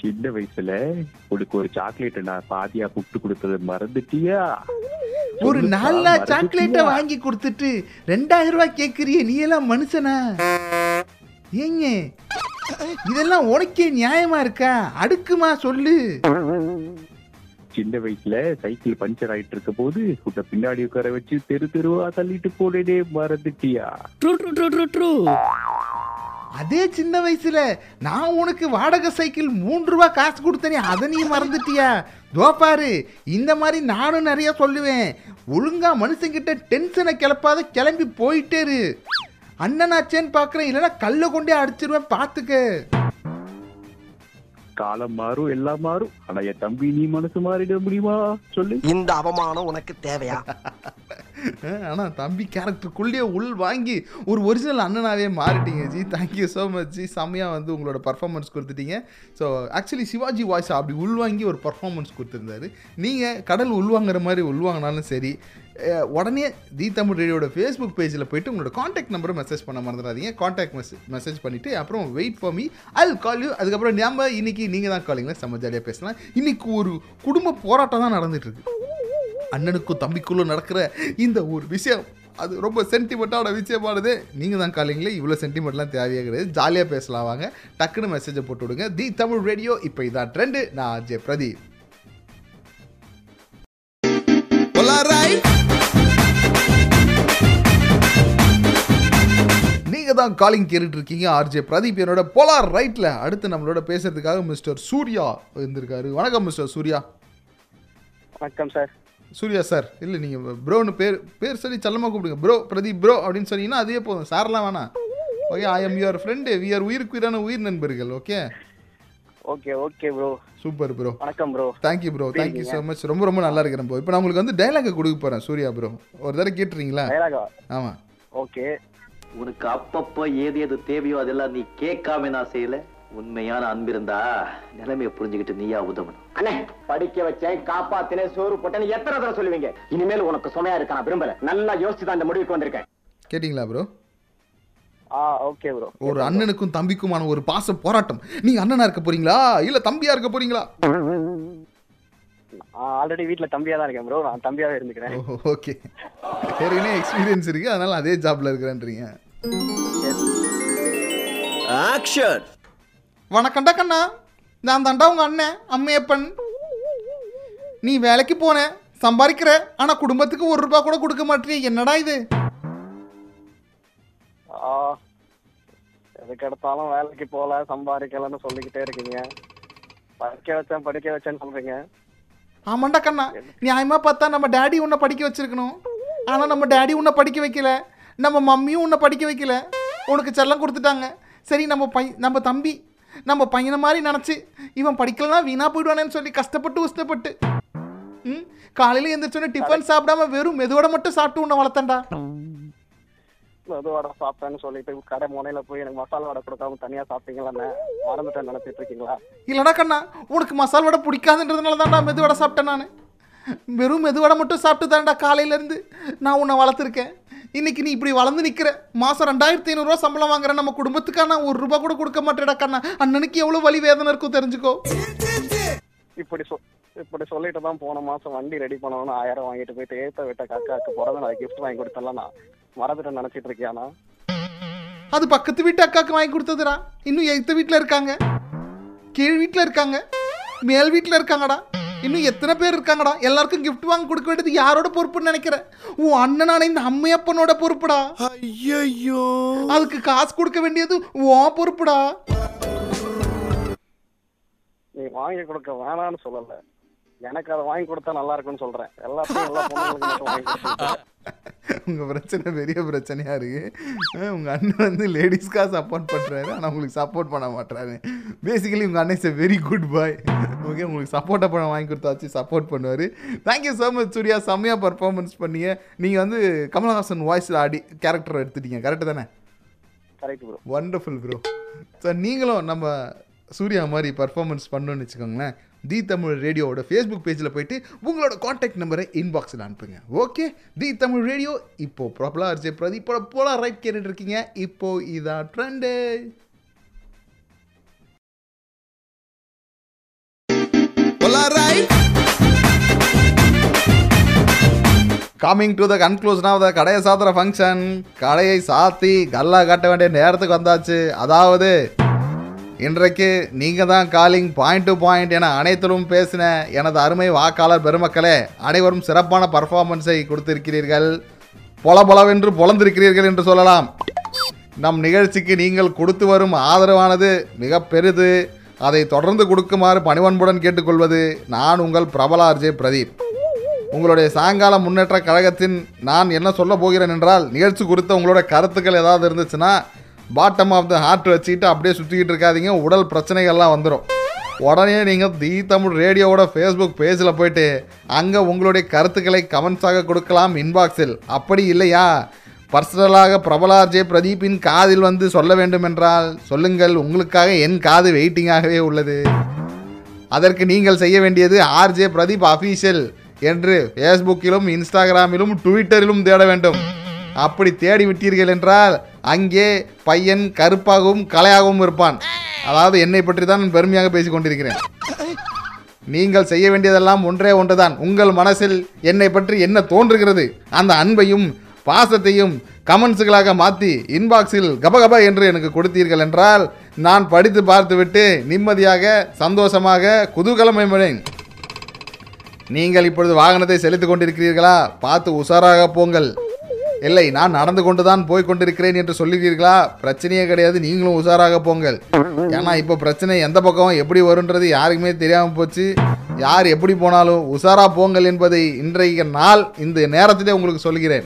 S10: சின்ன வயசுல உனக்கு ஒரு சாக்லேட் நான் பாதியா புட்டு கொடுத்தது மறந்துட்டியா?
S1: ஒரு நாலு சாக்லேட்டை? வாங்கி கொடுத்துட்டு ரெண்டாயிரம் ரூபாய் கேக்குறிய நீ எல்லாம் மனுஷனா? ஏங்க இதெல்லாம் உனக்கே நியாயமா இருக்கா? அடுக்குமா சொல்லு.
S10: சின்ன வயசுல சைக்கிள் பஞ்சர் ஆயிட்டு இருக்க போது உன்னை பின்னாடி உட்கார வச்சு தெரு தெருவா தள்ளிட்டு போனேனே மறந்துட்டியா?
S2: True true true true true.
S1: அதே சின்ன வயசுல நான் உனக்கு வாடகை சைக்கிள் மூன்று ரூபா காசு கொடுத்தனே அதை நீ மறந்துட்டியா? தோ பாரு இந்த மாதிரி நானும் நிறைய சொல்லுவேன். ஒழுங்கா மனுஷங்கிட்ட டென்ஷனை கிளப்பாத கிளம்பி போயிட்டே இரு. அண்ணனாச்சேன்னு பார்க்குறேன் இல்லைன்னா கல்லை கொண்டே அடிச்சிருவேன் பார்த்துக்க
S10: காலம் மாறும் எல்லாம் மாறும். ஆனா என் தம்பி நீ மனசு மாறிட முடியுமா? சொல்லு.
S11: இந்த அவமானம் உனக்கு தேவையா?
S1: ஆனால் தம்பி கேரக்டருக்குள்ளேயே உள் வாங்கி ஒரு ஒரிஜினல் அண்ணனாவே மாறிட்டீங்க. Ji thank you so much ji செம்மையாக வந்து உங்களோட பர்ஃபார்மன்ஸ் கொடுத்துட்டீங்க. ஸோ ஆக்சுவலி சிவாஜி வாய்ஸ் அப்படி உள்வாங்கி ஒரு பர்ஃபார்மன்ஸ் கொடுத்துருந்தாரு. நீங்கள் கடல் உள்வாங்குற மாதிரி உள்வாங்கினாலும் சரி உடனே தி தமிழ் ரேடியோட ஃபேஸ்புக் பேஜில் போயிட்டு உங்களோட காண்டாக்ட் நம்பரை மெசேஜ் பண்ண மறந்துடாதீங்க. காண்டாக்ட் மெசேஜ் மெசேஜ் பண்ணிவிட்டு அப்புறம் wait for me I call you அதுக்கப்புறம் நம்ம இன்றைக்கி நீங்கள் தான் காலிங்களா செம்ம ஜாலியாக பேசலாம். இன்றைக்கி ஒரு குடும்ப போராட்டம் தான் நடந்துகிட்ருக்கு அண்ணனுக்கும் தம்பிக்குள்ளும் நடக்கிற இந்த ஒரு விஷயம். அது ரொம்ப சென்டிமெண்ட்டான விஷயமானது. நீங்கள் தான் காலிங்களே இவ்வளோ சென்டிமெண்ட்லாம் தேவையே கிடையாது. ஜாலியாக பேசலாம் வாங்க. டக்குன்னு மெசேஜை போட்டு விடுங்க. தி தமிழ் ரேடியோ இப்போ இதான் ட்ரெண்டு நான் அஜய் பிரதீப். நீங்கள் தான் காலிங் கேட்டுட்டு இருக்கீங்க. ஆர்ஜே பிரதீப் என்னோட போலார் ரைட்டில் அடுத்து நம்மளோட பேசுறதுக்காக மிஸ்டர் சூர்யா இருந்திருக்காரு வணக்கம் மிஸ்டர் சூர்யா.
S6: வணக்கம் சார்
S1: சூர்யா சார் இல்லை நீங்கள் ப்ரோன்னு பேர் பேர் சொல்லி செல்லமாக கூப்பிடுங்க. ப்ரோ பிரதீப் ப்ரோ அப்படின்னு சொன்னீங்கன்னா அதே போதும். சார்லாம் வேணாம். Okay I am your friend we are உயிருக்கு உயிரான உயிர் நண்பர்கள் okay
S6: okay okay bro
S1: super bro
S6: வணக்கம் bro
S1: thank you bro thank you so much ரொம்ப ரொம்ப நல்லா இருக்கிறேன் ப்ரோ இப்போ நான் உங்களுக்கு வந்து டைலாக் கொடுக்க போகிறேன் சூர்யா ப்ரோ ஒரு தடவை கேட்டுறீங்களா?
S6: டயலாகா
S1: ஆமாம்
S6: ஓகே
S9: உனக்கு அப்பப்போ ஏது எது தேவையோ அதெல்லாம் நீ கேட்காம நான் செய்யல. உண்மையான அன்பிருந்தா நிலைமையை புரிஞ்சுக்கிட்டு நீயா உதவணும்.
S11: அண்ணே படிக்க வச்சேன் காப்பாத்தினேன் சோறு போட்டேன்னு எத்தனை தடவை சொல்லுவீங்க? இனிமேல் உனக்கு சுமையா இருக்க நான் விரும்பல. நல்லா யோசிச்சு தான் இந்த முடிவுக்கு வந்திருக்கேன்.
S1: கேட்டிங்களா ப்ரோ
S6: ஆ ஓகே ப்ரோ
S1: ஒரு அண்ணனுக்கும் தம்பிக்குமான ஒரு பாச போராட்டம். நீங்க அண்ணனா இருக்க போறீங்களா? இல்ல தம்பியா இருக்க போறீங்களா?
S6: ஆல்ரெடி வீட்ல தம்பியா தான் இருக்கேன் ப்ரோ நான் தம்பியாவே இருந்துக்கிறேன்.
S1: ஓகே ஏற்கனவே எக்ஸ்பீரியன்ஸ் இருக்கு? அதனால அதே ஜாப்ல இருக்கிறேன்றீங்க.
S2: ஆக்ஷன்
S1: வணக்கம்டா கண்ணா. நான் தாண்டா உங்க அண்ணன் அம்மையப்பன். நீ வேலைக்கு போன சம்பாதிக்கிற ஆனா குடும்பத்துக்கு ஒரு ரூபாய் கூட கொடுக்க மாட்டேறிய என்னடா இது?
S6: எதுக்கு எடுத்தாலும் வேலைக்கு போல சம்பாதிக்கலன்னு சொல்லிக்கிட்டே இருக்கீங்க. படிக்க வச்சேன் படிக்க வச்சேன்னு சொல்றீங்க.
S1: ஆமாண்டா கண்ணா. நியாயமா பார்த்தா நம்ம டேடி உன்னை படிக்க வச்சிருக்கணும். ஆனா நம்ம டேடி உன்னை படிக்க வைக்கல. நம்ம மம்மியும் உன்னை படிக்க வைக்கல. உனக்கு செல்லம் கொடுத்துட்டாங்க. சரி நம்ம பை நம்ம தம்பி நம்ம பையனை மாதிரி நினச்சி இவன் படிக்கலனா வீணா போயிடுவானேன்னு சொல்லி கஷ்டப்பட்டு உஷ்டப்பட்டு. ம்? காலையில் எந்திரிச்சோன்னே டிஃபன் சாப்பிடாம வெறும் மெதுவோட மட்டும் சாப்பிட்டு உன்னை வளர்த்தேன்டா.
S6: மெது வடை சாப்பிட்டேன்னு சொல்லிட்டு கடை முனையில போய் எனக்கு மசாலா வடை கொடுக்காம தனியா சாப்பிட்டீங்களான்னு மறந்துட்டேன் நினைச்சிட்டு இருக்கீங்களா?
S1: இல்லைடா கண்ணா உனக்கு மசால் வடை பிடிக்காதுன்றதுனால தான்டா மெது வடை சாப்பிட்டேன் நான். வெறும் மெது வடை மட்டும் சாப்பிட்டு தான்டா காலையிலேருந்து நான் உன்னை வளர்த்துருக்கேன். இன்னைக்கு நீ இப்படி வளர்ந்து நிற்கிற மாதம் ரெண்டாயிரத்தி ஐநூறுரூவா சம்பளம் வாங்குற நம்ம குடும்பத்துக்கான? ஒரு ரூபா கூட கொடுக்க மாட்டேடா கண்ணா. அண்ணனுக்கு எவ்வளோ வலி வேதனை இருக்கும் தெரிஞ்சுக்கோ.
S6: இப்படி சொ இப்படி சொல்லிட்டு தான் போன மாசம் வண்டி ரெடி பண்ணணும்னு ஆயிரம் வாங்கிட்டு போயிட்டு ஏத்த விட்ட காக்காக்கு பிறந்த நாள் கிஃப்ட் வாங்கி கொடுத்தலாம் நான். மறந்துட்டு நினைச்சிட்டு இருக்கியானா
S1: அது பக்கத்து வீட்டு அக்காவுக்கு வாங்கி கொடுத்ததுடா. இன்னும் எய்த்த வீட்டில் இருக்காங்க. கீழ் வீட்டில் இருக்காங்க. மேல் வீட்டில் இருக்காங்கடா. இன்னும் எத்தனை பேர் இருக்காங்கடா? எல்லாருக்கும் gift வாங்கி கொடுக்க வேண்டியது யாரோட பொறுப்புன்னு நினைக்கிறேன் உன் அண்ணனான இந்த அம்மையப்பனோட பொறுப்புடா. ஐயோ அதுக்கு காசு கொடுக்க வேண்டியது உன் பொறுப்புடா.
S6: நீ வாங்கி கொடுக்க வேணாம்னு சொல்லல. எனக்கு அதை வாங்கி கொடுத்தா நல்லா இருக்கும்னு சொல்றேன். எல்லாத்தையும் எல்லா பொண்ணுங்களுக்கும் வாங்கி.
S1: உங்கள் பிரச்சனை பெரிய பிரச்சனையாக இருக்குது உங்கள் அண்ணன் வந்து லேடிஸ்க்காக சப்போர்ட் பண்ணுறாரு ஆனால் உங்களுக்கு சப்போர்ட் பண்ண மாட்டாரு பேசிக்கலி உங்கள் அண்ணன் is very good boy okay உங்களுக்கு சப்போர்ட்டை பணம் வாங்கி கொடுத்தாச்சு சப்போர்ட் பண்ணுவார். தேங்க்யூ ஸோ மச் சூர்யா செம்மையாக பர்ஃபார்மன்ஸ் பண்ணீங்க. நீங்கள் வந்து கமலஹாசன் வாய்ஸில் ஆடி கேரக்டர் எடுத்துட்டீங்க. கரெக்டு தானே?
S6: Correct bro
S1: wonderful bro sir நீங்களும் நம்ம சூர்யா மாதிரி பர்ஃபார்மன்ஸ் பண்ணணும்னு வச்சுக்கோங்களேன் தி தமிழ் ரேடியோவோட ஃபேஸ்புக் பேஜில் போயிட்டு உங்களோட காண்டாக்ட் நம்பரை இன்பாக்ஸில் அனுப்புங்க. ஓகே தி தமிழ் ரேடியோ இப்போ ப்ராப்ளா அர்ஜே பிரதீப்போட போலா ரைட் கேட்டுட்டு இருக்கீங்க. இப்போ இதான் trend coming to the conclusion of the கடையை சாத்துற ஃபங்க்ஷன் கடையை சாத்தி கல்லா கட்ட வேண்டிய நேரத்துக்கு வந்தாச்சு அதாவது இன்றைக்கு நீங்கள் தான் காலிங் பாயிண்ட் டு பாயிண்ட் என அனைத்திலும் பேசின எனது அருமை வாக்காளர் பெருமக்களே அனைவரும் சிறப்பான பர்ஃபார்மன்ஸை கொடுத்திருக்கிறீர்கள். பொல பொலவென்று பொலந்திருக்கிறீர்கள் என்று சொல்லலாம். நம் நிகழ்ச்சிக்கு நீங்கள் கொடுத்து வரும் ஆதரவானது மிக பெரிது. அதை தொடர்ந்து கொடுக்குமாறு பணிவன்புடன் கேட்டுக்கொள்வது நான் உங்கள் பிரபலார்ஜே பிரதீப். உங்களுடைய சாயங்கால முன்னேற்ற கழகத்தின் நான் என்ன சொல்ல போகிறேன் என்றால் நிகழ்ச்சி குறித்த உங்களோட கருத்துக்கள் ஏதாவது இருந்துச்சுன்னா பாட்டம் ஆஃப் த ஹார்ட் வச்சுக்கிட்டு அப்படியே சுற்றிக்கிட்டு இருக்காதீங்க. உடல் பிரச்சனைகள்லாம் வந்துடும் உடனே நீங்கள் தி தமிழ் ரேடியோவோட ஃபேஸ்புக் பேஜில் போயிட்டு அங்கே உங்களுடைய கருத்துக்களை கமெண்ட்ஸாக கொடுக்கலாம் இன்பாக்ஸில் அப்படி இல்லையா? பர்சனலாக பிரபலார்ஜே பிரதீப்பின் காதில் வந்து சொல்ல வேண்டும் என்றால் சொல்லுங்கள். உங்களுக்காக என் காது வெயிட்டிங்காகவே உள்ளது. அதற்கு நீங்கள் செய்ய வேண்டியது ஆர்ஜே பிரதீப் அஃபீஷியல் என்று ஃபேஸ்புக்கிலும் இன்ஸ்டாகிராமிலும் ட்விட்டரிலும் தேட வேண்டும். அப்படி தேடி விட்டீர்கள் என்றால் அங்கே பையன் கருப்பாகவும் கலையாகவும் இருப்பான். அதாவது என்னை பற்றி தான் நான் பெருமையாக பேசிக் கொண்டிருக்கிறேன். நீங்கள் செய்ய வேண்டியதெல்லாம் ஒன்றே ஒன்றுதான். உங்கள் மனசில் என்னை பற்றி என்ன தோன்றுகிறது? அந்த அன்பையும் பாசத்தையும் கமெண்ட்ஸுகளாக மாற்றி இன்பாக்ஸில் கபகப என்று எனக்கு கொடுத்தீர்கள் என்றால் நான் படித்து பார்த்துவிட்டு நிம்மதியாக சந்தோஷமாக குதூகலமடைவேன் நீங்கள் இப்பொழுது வாகனத்தை செலுத்திக் கொண்டிருக்கிறீர்களா? பார்த்து உஷாராக போங்கள். இல்லை நான் நடந்து கொண்டு தான் போய் கொண்டிருக்கிறேன் என்று சொல்லுவீர்களா? பிரச்சனையே கிடையாது நீங்களும் உஷாராக போங்கள். ஏன்னா இப்போ பிரச்சனை எந்த பக்கம் எப்படி வருன்றது யாருக்குமே தெரியாமல் போச்சு. யார் எப்படி போனாலும் உஷாரா போங்கள் என்பதை இன்றைய நாள் இந்த நேரத்திலே உங்களுக்கு சொல்கிறேன்.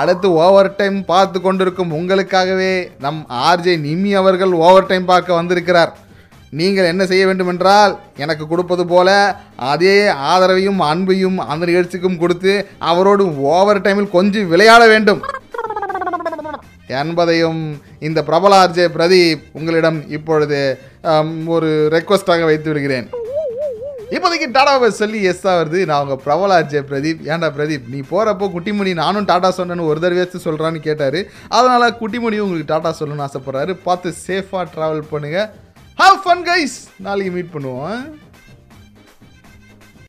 S1: அடுத்து ஓவர் டைம் பார்த்து கொண்டிருக்கும் உங்களுக்காகவே நம் ஆர்ஜே நிம்மி அவர்கள் ஓவர் டைம் பார்க்க வந்திருக்கிறார். நீங்கள் என்ன செய்ய வேண்டும் என்றால் எனக்கு கொடுப்பது போல அதே ஆதரவையும் அன்பையும் அந்த நிகழ்ச்சிக்கும் கொடுத்து அவரோடு ஓவர் டைமில் கொஞ்சம் விளையாட வேண்டும். என்பதையும் இந்த பிரபல ஆர்ஜே பிரதீப் உங்களிடம் இப்பொழுது ஒரு ரெக்வஸ்டாக வைத்து விடுகிறேன். இப்போதைக்கு டாடாவை சொல்லி எஸ் வருது. நான் உங்கள் பிரபல ஆர்ஜே பிரதீப். ஏன்டா பிரதீப் நீ போகிறப்போ குட்டிமணி நானும் டாடா சொன்னேன்னு ஒரு தடவையாச்சும் சொல்கிறான்னு கேட்டார். அதனால் குட்டிமணியும் உங்களுக்கு டாடா சொல்லணும்னு ஆசைப்பட்றாரு. பார்த்து சேஃபாக ட்ராவல் பண்ணுங்கள் ஹாவ் ஃபன் கைஸ் நாளைக்கு மீட் பண்ணுவோம்